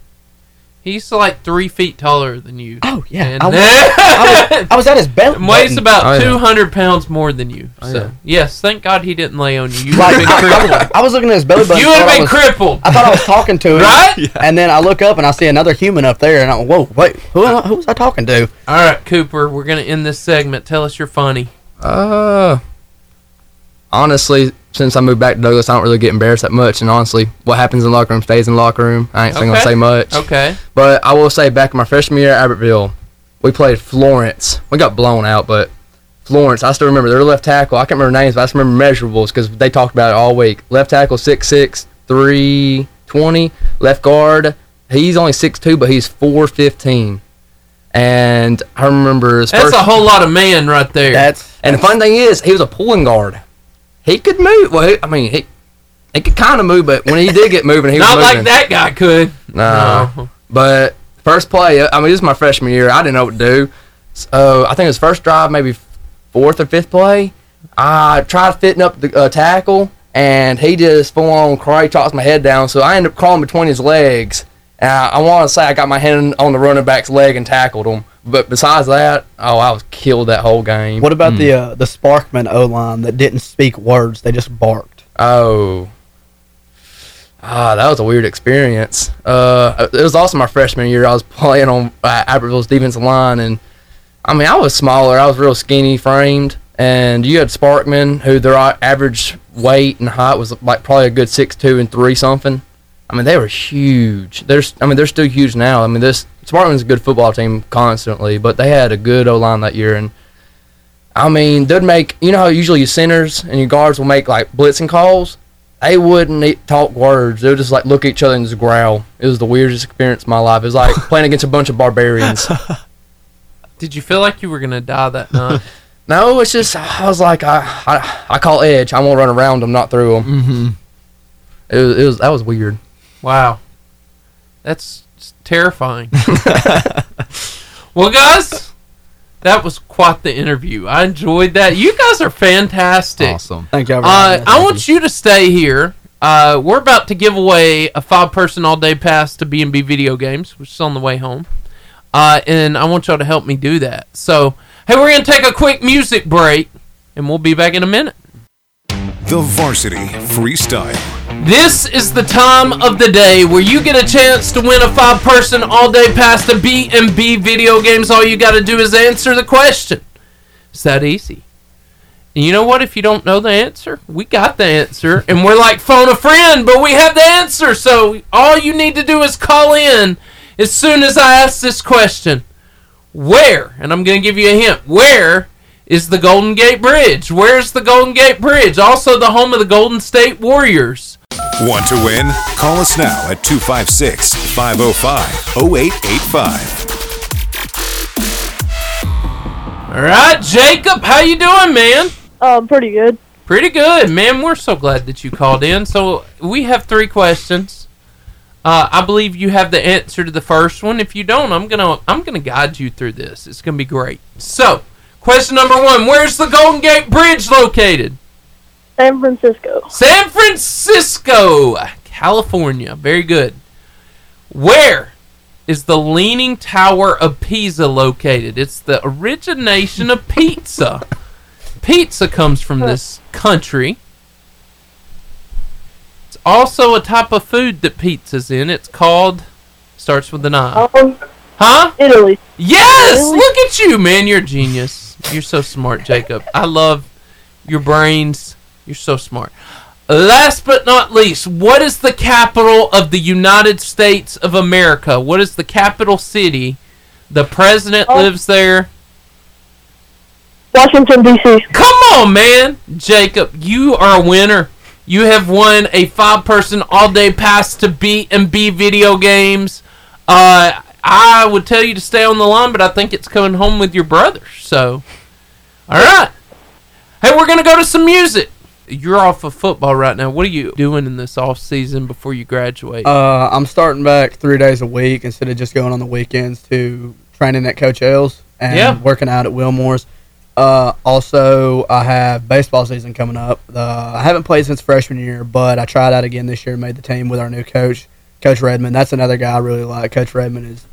he's like three feet taller than you. Oh yeah. And I was, I was, I was at his <laughs> belly. and weighs button. about Oh, yeah. two hundred pounds more than you. Oh, so yeah. yes, thank God he didn't lay on you. You would Like, have been I, crippled. I- I was looking at his belly button. you would thought have I been was- crippled. I thought I was talking to him, <laughs> Right? And then I look up and I see another human up there, and I'm whoa, wait, who I- who was I talking to? All right, Cooper, we're gonna end this segment. Tell us you're funny. Uh, honestly, since I moved back to Douglas, I don't really get embarrassed that much. And honestly, what happens in the locker room stays in the locker room. I ain't Okay. gonna say much. Okay. But I will say, back in my freshman year at Albertville, we played Florence. We got blown out, but Florence, I still remember their left tackle. I can't remember names, but I just remember measurables because they talked about it all week. Left tackle, 6'6", 320. Left guard, he's only 6'2", but he's 4'15". And I remember his That's first, a whole lot of man right there. That's and the fun thing is, he was a pulling guard. He could move. Well, he, I mean, he he could kind of move, but when he did get moving, he <laughs> not was moving. like that guy could. No. No. But first play, I mean, this is my freshman year. I didn't know what to do. So I think it was first drive, maybe fourth or fifth play. I tried fitting up the uh, tackle, and he just full on karate chops my head down. So I ended up crawling between his legs. And I, I want to say I got my hand on the running back's leg and tackled him. But besides that, oh, I was killed that whole game. what about the uh, the Sparkman O line that didn't speak words? They just barked. Oh. Ah, that was a weird experience. Uh, it was also my freshman year. I was playing on uh, Albertville's defensive line, and I mean, I was smaller. I was real skinny framed, and you had Sparkman, who their average weight and height was like probably a good six two and three something. I mean, they were huge. There's, I mean, they're still huge now. I mean, this Sparkman's a good football team constantly, but they had a good O line that year, and I mean, they'd make you know how usually your centers and your guards will make like blitzing calls. They wouldn't talk words. They would just like look at each other and just growl. It was the weirdest experience of my life. It was like <laughs> playing against a bunch of barbarians. <laughs> Did you feel like you were gonna die that night? <laughs> No, it's just I was like I I, I call edge. I'm gonna run around them, not through them. Mm-hmm. It was, it was that was weird. Wow. That's terrifying. <laughs> well, guys, that was quite the interview. I enjoyed that. You guys are fantastic. Awesome. Thank you. Uh, I want you to stay here. Uh, we're about to give away a five-person all-day pass to B&B Video Games, which is on the way home. Uh, and I want y'all to help me do that. So, hey, we're going to take a quick music break, and we'll be back in a minute. The Varsity Freestyle. This is the time of the day where you get a chance to win a five-person all-day pass to B&B Video Games. All you got to do is answer the question. It's that easy. And you know what? If you don't know the answer, we got the answer, and we're like phone a friend, but we have the answer. So all you need to do is call in as soon as I ask this question. Where? And I'm going to give you a hint. Where is the Golden Gate Bridge? Where's the Golden Gate Bridge? Also the home of the Golden State Warriors. Want to win? Call us now at 256 505 0885. All right, Jacob, how you doing, man? Um, pretty good. Pretty good, man. We're so glad that you called in. So we have three questions. Uh, I believe you have the answer to the first one. If you don't, I'm gonna I'm gonna guide you through this. It's gonna be great. So, question number one: Where's the Golden Gate Bridge located? San Francisco. San Francisco, California. Very good. Where is the Leaning Tower of Pisa located? It's the origination of pizza. Pizza comes from this country. It's also a type of food that pizza's in. It's called starts with an I. Um, Huh? Italy. Yes! Really? Look at you, man. You're a genius. You're so smart, Jacob. I love your brains. You're so smart. Last but not least, what is the capital of the United States of America? What is the capital city? The president lives there. Washington D.C. Come on, man. Jacob, you are a winner. You have won a five person all day pass to B and B video games. Uh, I would tell you to stay on the line, but I think it's coming home with your brother. So, all right. Hey, we're going to go to some music. You're off of football right now. What are you doing in this off season before you graduate? Uh, I'm starting back three days a week instead of just going on the weekends to training at Coach L's and Yeah. working out at Wilmore's. Uh, also, I have baseball season coming up. Uh, I haven't played since freshman year, but I tried out again this year. And made the team with our new coach, Coach Redmond. That's another guy I really like. Coach Redmond is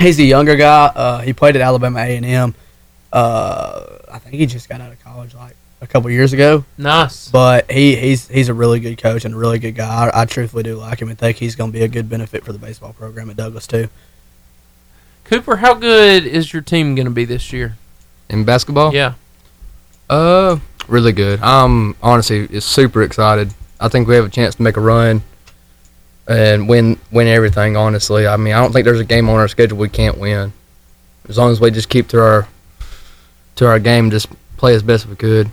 he's a younger guy. Uh, he played at Alabama A and M. Uh, I think he just got out of college like a couple years ago. Nice. But he, he's he's a really good coach and a really good guy. I, I truthfully do like him and think he's going to be a good benefit for the baseball program at Douglas too. Cooper, how good is your team going to be this year? In basketball? Yeah. Uh, really good. I'm honestly is super excited. I think we have a chance to make a run and win win everything. Honestly, I mean, I don't think there's a game on our schedule we can't win. As long as we just keep to our to our game, just play as best we could.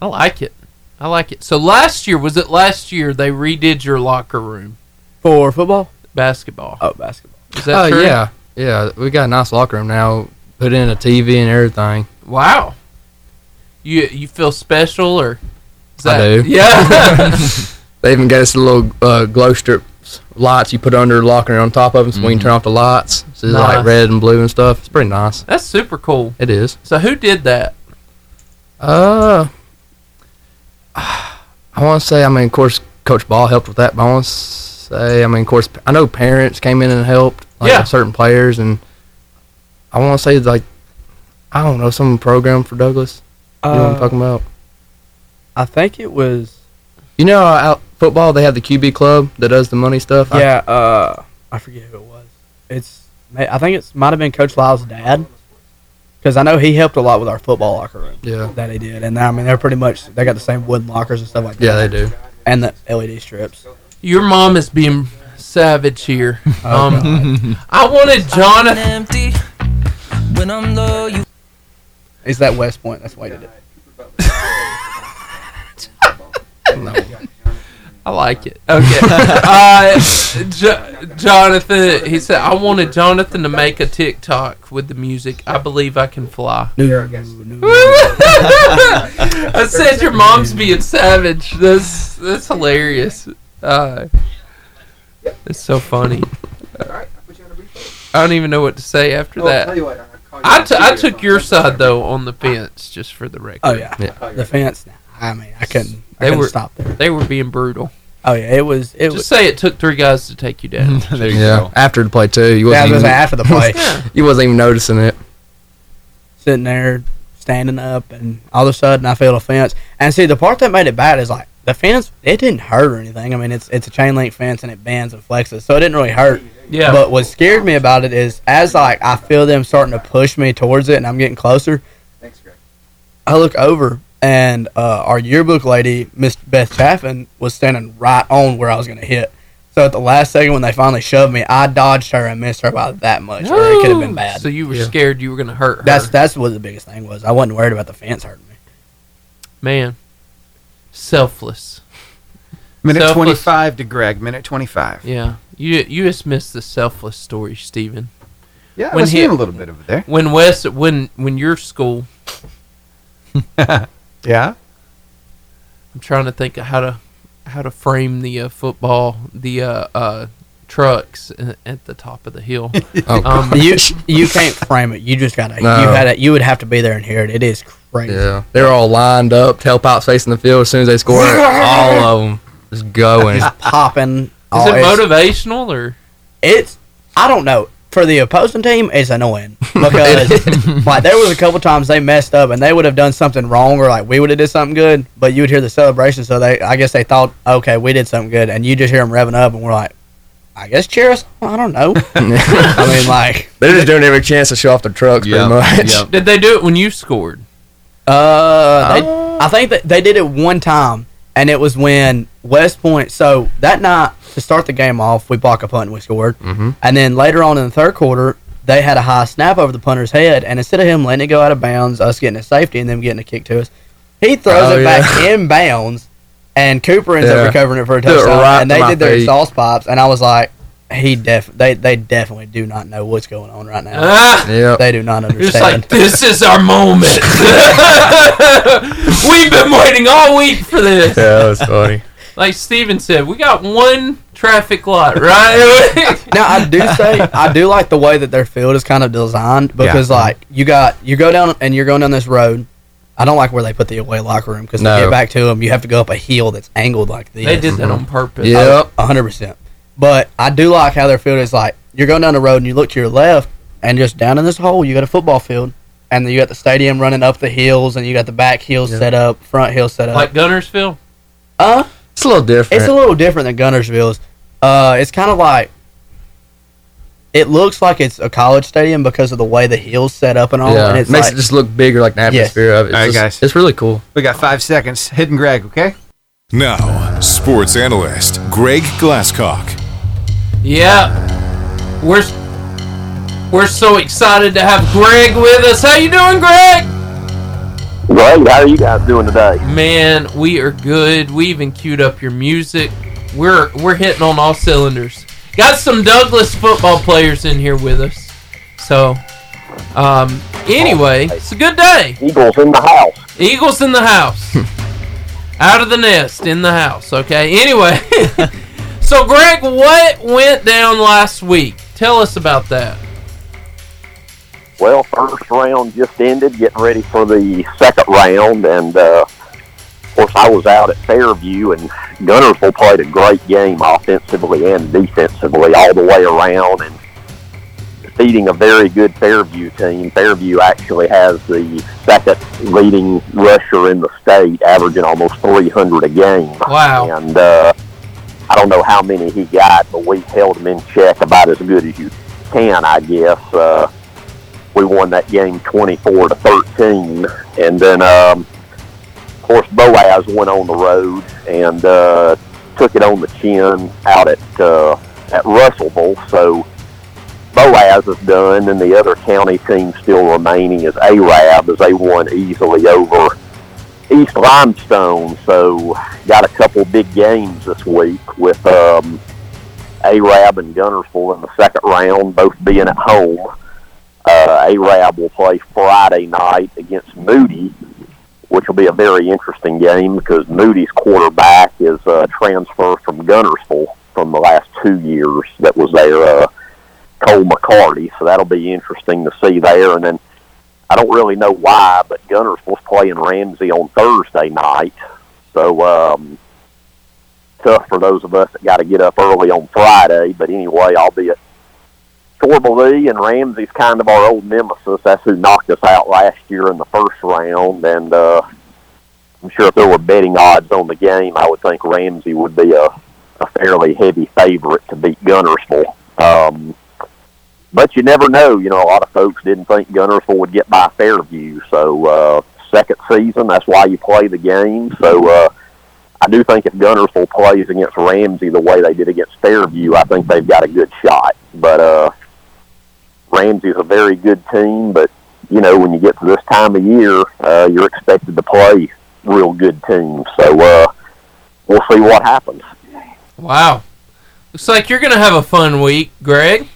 I like it. I like it. So last year, was it last year they redid your locker room? For football? Basketball. Oh, basketball. Is that Oh true? yeah, yeah. We got a nice locker room now. Put in a TV and everything. Wow. You you feel special or is I do. Yeah. <laughs> they even got us a little uh, glow strips lights you put under the locker and on top of them, so we can turn off the lights. So it's Nice. like red and blue and stuff. It's pretty nice. That's super cool. It is. So who did that? Uh, I want to say. I mean, of course, Coach Ball helped with that. But I want to say. I mean, of course, I know parents came in and helped. Like Yeah. certain players, and I want to say like, I don't know, some program for Douglas. you know what I'm Uh, talking about? I think it was. You know, out football they have the QB club that does the money stuff. I- Yeah, uh, I forget who it was. It's I think it's might have been Coach Lyle's dad, because I know he helped a lot with our football locker room. Yeah. that he did, and I mean they're pretty much they got the same wooden lockers and stuff like Yeah, that. Yeah, they do. and the LED strips. Your mom is being savage here. Oh, um, I wanted Jonathan. When I'm low, you Is that West Point? That's why he did it. I like it. Okay. <laughs> uh, Jo- Jonathan, he said, I wanted Jonathan to make a TikTok with the music. I believe I can fly. New York game. <laughs> I said your mom's being savage. That's that's hilarious. Uh, it's so funny. I don't even know what to say after Oh, that. tell you what, I'll call you I, on t- I Tuesday. took your side though on the fence, just for the record. Oh yeah, the fence. I mean, I couldn't. I They couldn't were stop there. They were being brutal. Oh yeah, it was. It Just was. say it took three guys to take you down. <laughs> yeah. After the play too, you Yeah, I wasn't was even, after the play. <laughs> you wasn't even noticing it. sitting there, standing up, and all of a sudden I feel a fence. And see, the part that made it bad is like the fence. It didn't hurt or anything. I mean, it's it's a chain link fence and it bends and flexes, so it didn't really hurt. Yeah. But what scared me about it is as like I feel them starting to push me towards it, and I'm getting closer. Thanks, Greg. I look over, and uh, our yearbook lady, Miss Beth Chaffin, was standing right on where I was going to hit. So at the last second, when they finally shoved me, I dodged her and missed her by that much, or it could have been bad. So you were scared you were going to hurt her. That's that's what the biggest thing was. I wasn't worried about the fence hurting me. Man, selfless. Minute Selfless. 25 to Greg. Minute 25. Yeah, you you just missed the selfless story, Steven. Yeah, I was seeing a little bit over there. When Wes, when when your school, <laughs> Yeah. I'm trying to think of how to how to frame the uh, football, the uh, uh, trucks at the top of the hill. <laughs> Oh, um, you you can't frame it. You just gotta. No. You gotta. You would have to be there and hear it. It is crazy. Yeah, they're all lined up, tailpipes facing the field. As soon as they score, <laughs> all of them just going. Just popping. Is Oh, it motivational or? It's I don't know. For the opposing team, it's annoying <laughs> because like there was a couple times they messed up and they would have done something wrong or like we would have did something good, but you would hear the celebration. So they, I guess they thought, okay, we did something good, and you just hear them revving up, and we're like, I guess cheer us. I don't know. <laughs> I mean, like They're just doing every chance to show off their trucks, Yeah, pretty much. yeah. Did they do it when you scored? Uh, they, I think that they did it one time, and it was when West Point. So that night to start the game off, we block a punt and we scored. Mhm. And then later on in the third quarter, they had a high snap over the punter's head, and instead of him letting it go out of bounds, us getting a safety and them getting a kick to us, he throws Oh, it yeah. back in bounds, and Cooper ends Yeah. up recovering it for a touchdown. right and they did their feet. exhaust pipes, and I was like, he def they they definitely do not know what's going on right now. Ah. Yep. They do not It's understand. like this is our moment. <laughs> <laughs> We've been waiting all week for this. Yeah, that was funny. Like Steven said, we got one traffic light, right? <laughs> now I do say I do like the way that their field is kind of designed because Yeah. like you got you go down and you're going down this road. I don't like where they put the away locker room because No. to get back to them, you have to go up a hill that's angled like this. they did that on purpose. Yep. a hundred percent. But I do like how their field is like you're going down the road and you look to your left and just down in this hole you got a football field and then you got the stadium running up the hills and you got the back hills Yeah. set up, front hill set up. Like Guntersville. uh, It's a little different. it's a little different than Guntersville's. Uh, it's kind of like it looks like it's a college stadium because of the way the hills set up and all. yeah, and it's makes like, it just look bigger, like an Yes. atmosphere of it. It's All right, just- guys. It's really cool. We got five seconds. Hidden Greg, okay? Now, sports analyst Greg Glasscock. Yeah, we're we're so excited to have Greg with us. How you doing, Greg? Great. How are you guys doing today? Man, we are good. We even queued up your music. We're we're hitting on all cylinders. Got some Douglas football players in here with us. So, um, anyway, it's a good day. Eagles in the house. Eagles in the house. <laughs> Out of the nest in the house. Okay. Anyway, <laughs> so Greg, what went down last week? Tell us about that. Well, first round just ended, getting ready for the second round, and uh, of course I was out at Fairview, and Guntersville played a great game offensively and defensively all the way around, and defeating a very good Fairview team. Fairview actually has the second leading rusher in the state, averaging almost 300 a game. Wow. And uh, I don't know how many he got, but we held him in check about as good as you can, I guess. Uh, we won that game 24 to 13, and then um, of course Boaz went on the road and uh, took it on the chin out at uh, at Russellville. So Boaz is done, and the other county team still remaining is Arab, as they won easily over East Limestone. So got a couple big games this week with um, Arab and Guntersville in the second round, both being at home. Uh, Arab will play Friday night against Moody, which will be a very interesting game because Moody's quarterback is a transfer from Guntersville from the last two years that was there, uh, Cole McCarty. So that'll be interesting to see there. And then I don't really know why, but Guntersville's playing Ramsey on Thursday night. So um, tough for those of us that got to get up early on Friday. But anyway, I'll be at Torbalee and Ramsey's kind of our old nemesis. That's who knocked us out last year in the first round. And uh, I'm sure if there were betting odds on the game, I would think Ramsey would be a, a fairly heavy favorite to beat Guntersville. Um, but you never know. You know, a lot of folks didn't think Guntersville would get by Fairview. So uh, second season, that's why you play the game. So uh, I do think if Guntersville plays against Ramsey the way they did against Fairview, I think they've got a good shot. But uh, Ramsey's a very good team, but you know when you get to this time of year, uh, you're expected to play real good teams. So uh, we'll see what happens. Wow. Looks like you're gonna have a fun week, Greg.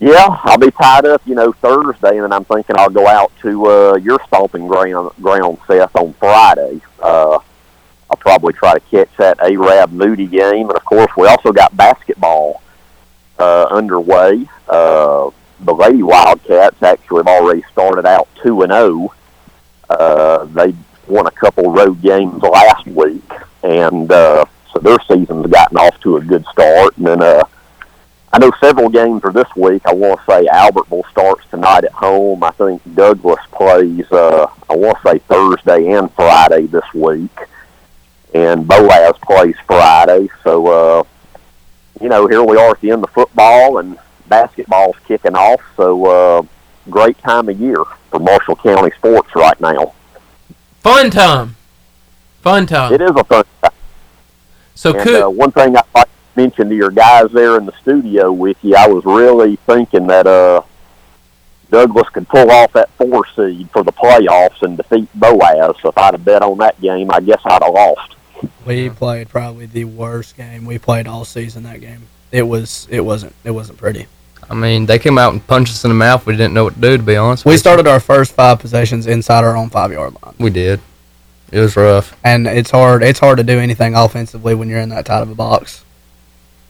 Yeah, I'll be tied up, you know, Thursday, and then I'm thinking I'll go out to uh, your stomping ground, ground, Seth, on Friday. Uh, I'll probably try to catch that Arab Moody game, and of course, we also got basketball uh, underway. Uh, the Lady Wildcats actually have already started out two and zero. Uh, they won a couple road games last week, and uh, so their season's gotten off to a good start. And then uh, I know several games are this week. I want to say Albertville starts tonight at home. I think Douglas plays. Uh, I want to say Thursday and Friday this week, and Boaz plays Friday. So uh, you know, here we are at the end of football, and basketball's kicking off. So uh, great time of year for Marshall County sports right now. Fun time. Fun time. It is a fun time. So and, could uh, one thing I'd like to mention to your guys there in the studio with you, I was really thinking that uh, Douglas could pull off that four seed for the playoffs and defeat Boaz. So if I'd have bet on that game, I guess I'd have lost. We played probably the worst game we played all season. That game. It was. It wasn't. It wasn't pretty. I mean, they came out and punched us in the mouth. We didn't know what to do, to be honest. We with you. started our first five possessions inside our own five yard line. We did. It was rough. and it's hard. It's hard to do anything offensively when you're in that tight of a box.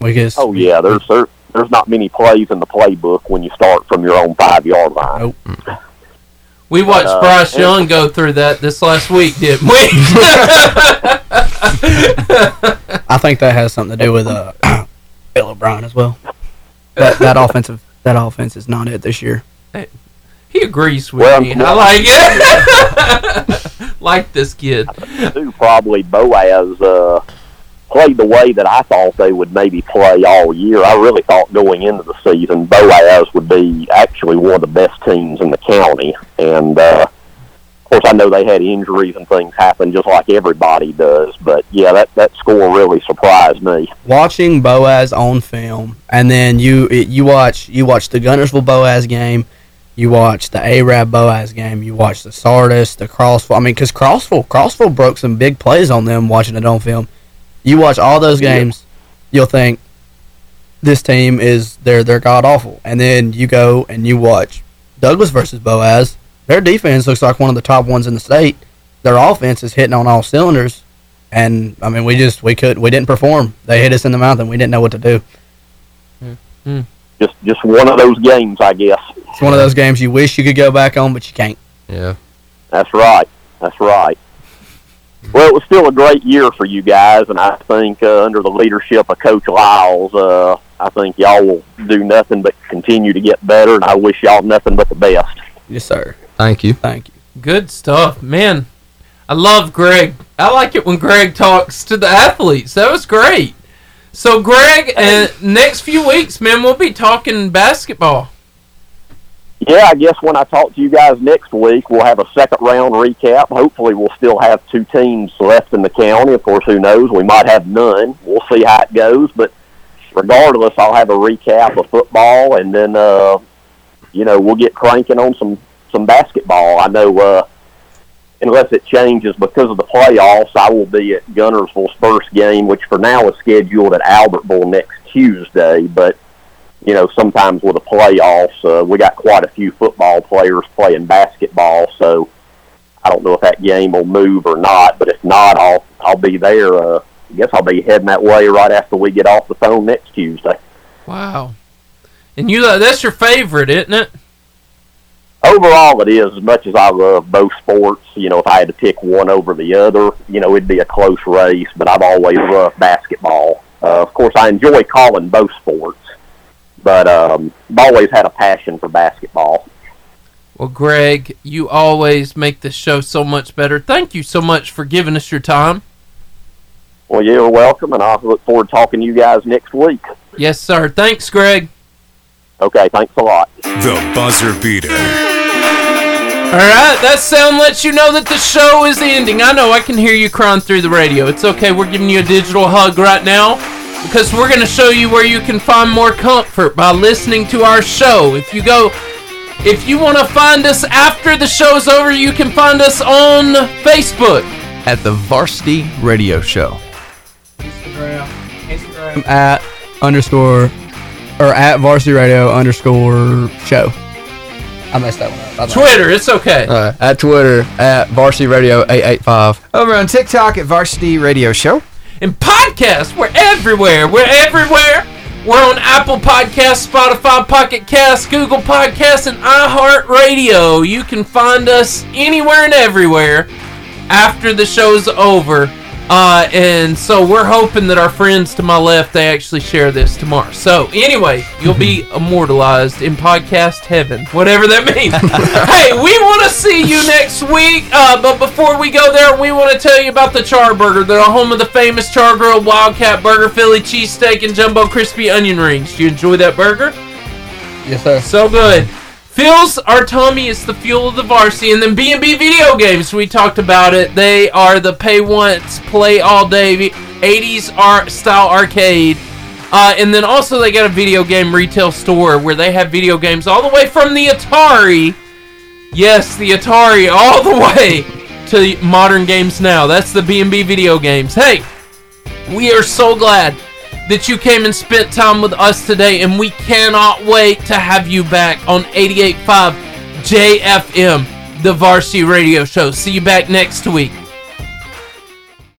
We just Oh yeah, there's there, there's not many plays in the playbook when you start from your own five yard line. Nope. we watched uh, Bryce Young go through that this last week, didn't we? <laughs> <laughs> <laughs> I think that has something to do with uh, <clears throat> Bill O'Brien as well. That that <laughs> offensive that offense is not it this year. he agrees with Well, me. I like it. <laughs> like this kid. Who probably Boaz uh, played the way that I thought they would maybe play all year. I really thought going into the season Boaz would be actually one of the best teams in the county. And uh, of course, I know they had injuries and things happen just like everybody does. But yeah, that that score really surprised me. Watching Boaz on film, and then you you watch you watch the Guntersville Boaz game, you watch the Arab Boaz game, you watch the Sardis, the Crossville. I mean, because Crossville Crossville broke some big plays on them watching it on film. You watch all those games, you'll think this team is they're they're god awful, and then you go and you watch Douglas versus Boaz. Their defense looks like one of the top ones in the state. Their offense is hitting on all cylinders, and I mean we just we could we didn't perform. They hit us in the mouth and we didn't know what to do. Just just one of those games, I guess. It's one of those games you wish you could go back on, but you can't. Yeah. That's right. That's right. Well, it was still a great year for you guys, and I think uh, under the leadership of Coach Lyles, uh, I think y'all will do nothing but continue to get better, and I wish y'all nothing but the best. Yes, sir. Thank you. Thank you. Good stuff, man. I love Greg. I like it when Greg talks to the athletes. That was great. So, Greg, uh, next few weeks, man, we'll be talking basketball. Yeah, I guess when I talk to you guys next week, we'll have a second round recap. Hopefully, we'll still have two teams left in the county. Of course, who knows? We might have none. We'll see how it goes. But regardless, I'll have a recap of football, and then uh, you know we'll get cranking on some some basketball. I know uh, unless it changes because of the playoffs, I will be at Guntersville's first game, which for now is scheduled at Albertville next Tuesday. But you know, sometimes with the playoffs, uh, we got quite a few football players playing basketball, so I don't know if that game will move or not. But if not, I'll I'll be there. Uh, I guess I'll be heading that way right after we get off the phone next Tuesday. Wow. And you that's your favorite, isn't it? Overall, it is as much as I love both sports. You know, if I had to pick one over the other, you know, it'd be a close race. But I've always loved basketball. Uh, of course, I enjoy calling both sports, but um, I've always had a passion for basketball. Well, Greg, you always make this show so much better. Thank you so much for giving us your time. Well, you're welcome, and I look forward to talking to you guys next week. Yes, sir. Thanks, Greg. Okay, thanks a lot. The buzzer beater. All right, that sound lets you know that the show is ending. I know I can hear you crying through the radio. It's okay. We're giving you a digital hug right now because we're going to show you where you can find more comfort by listening to our show. If you go if you want to find us after the show's over, you can find us on Facebook at the Varsity Radio Show. Instagram, Instagram at underscore or at varsity radio underscore show. I messed that one up. My bad. Twitter, it's okay. Uh, at Twitter at Varsity Radio eight eight five. Over on TikTok at Varsity Radio Show. And podcasts, we're everywhere. We're everywhere. We're on Apple Podcasts, Spotify, Pocket Casts, Google Podcasts, and iHeartRadio. You can find us anywhere and everywhere after the show's over. Uh, and so we're hoping that our friends to my left they actually share this tomorrow. So anyway, you'll be <laughs> immortalized in podcast heaven, whatever that means. <laughs> hey, we want to see you next week. Uh, but before we go there, we want to tell you about the Char Burger. They're home of the famous Char Grilled Wildcat Burger, Philly cheesesteak, and jumbo crispy onion rings. Do you enjoy that burger? Yes, sir. So good. Phil's our Tommy is the fuel of the varsity, and then B and B video games. We talked about it. They are the pay once, play all day 80s art style arcade. Uh, and then also they got a video game retail store where they have video games all the way from the Atari. Yes, the Atari <laughs> all the way to modern games now. That's the B&B video games. Hey, we are so glad that you came and spent time with us today, and we cannot wait to have you back on 88.5 JFM, the Varsity Radio Show. See you back next week.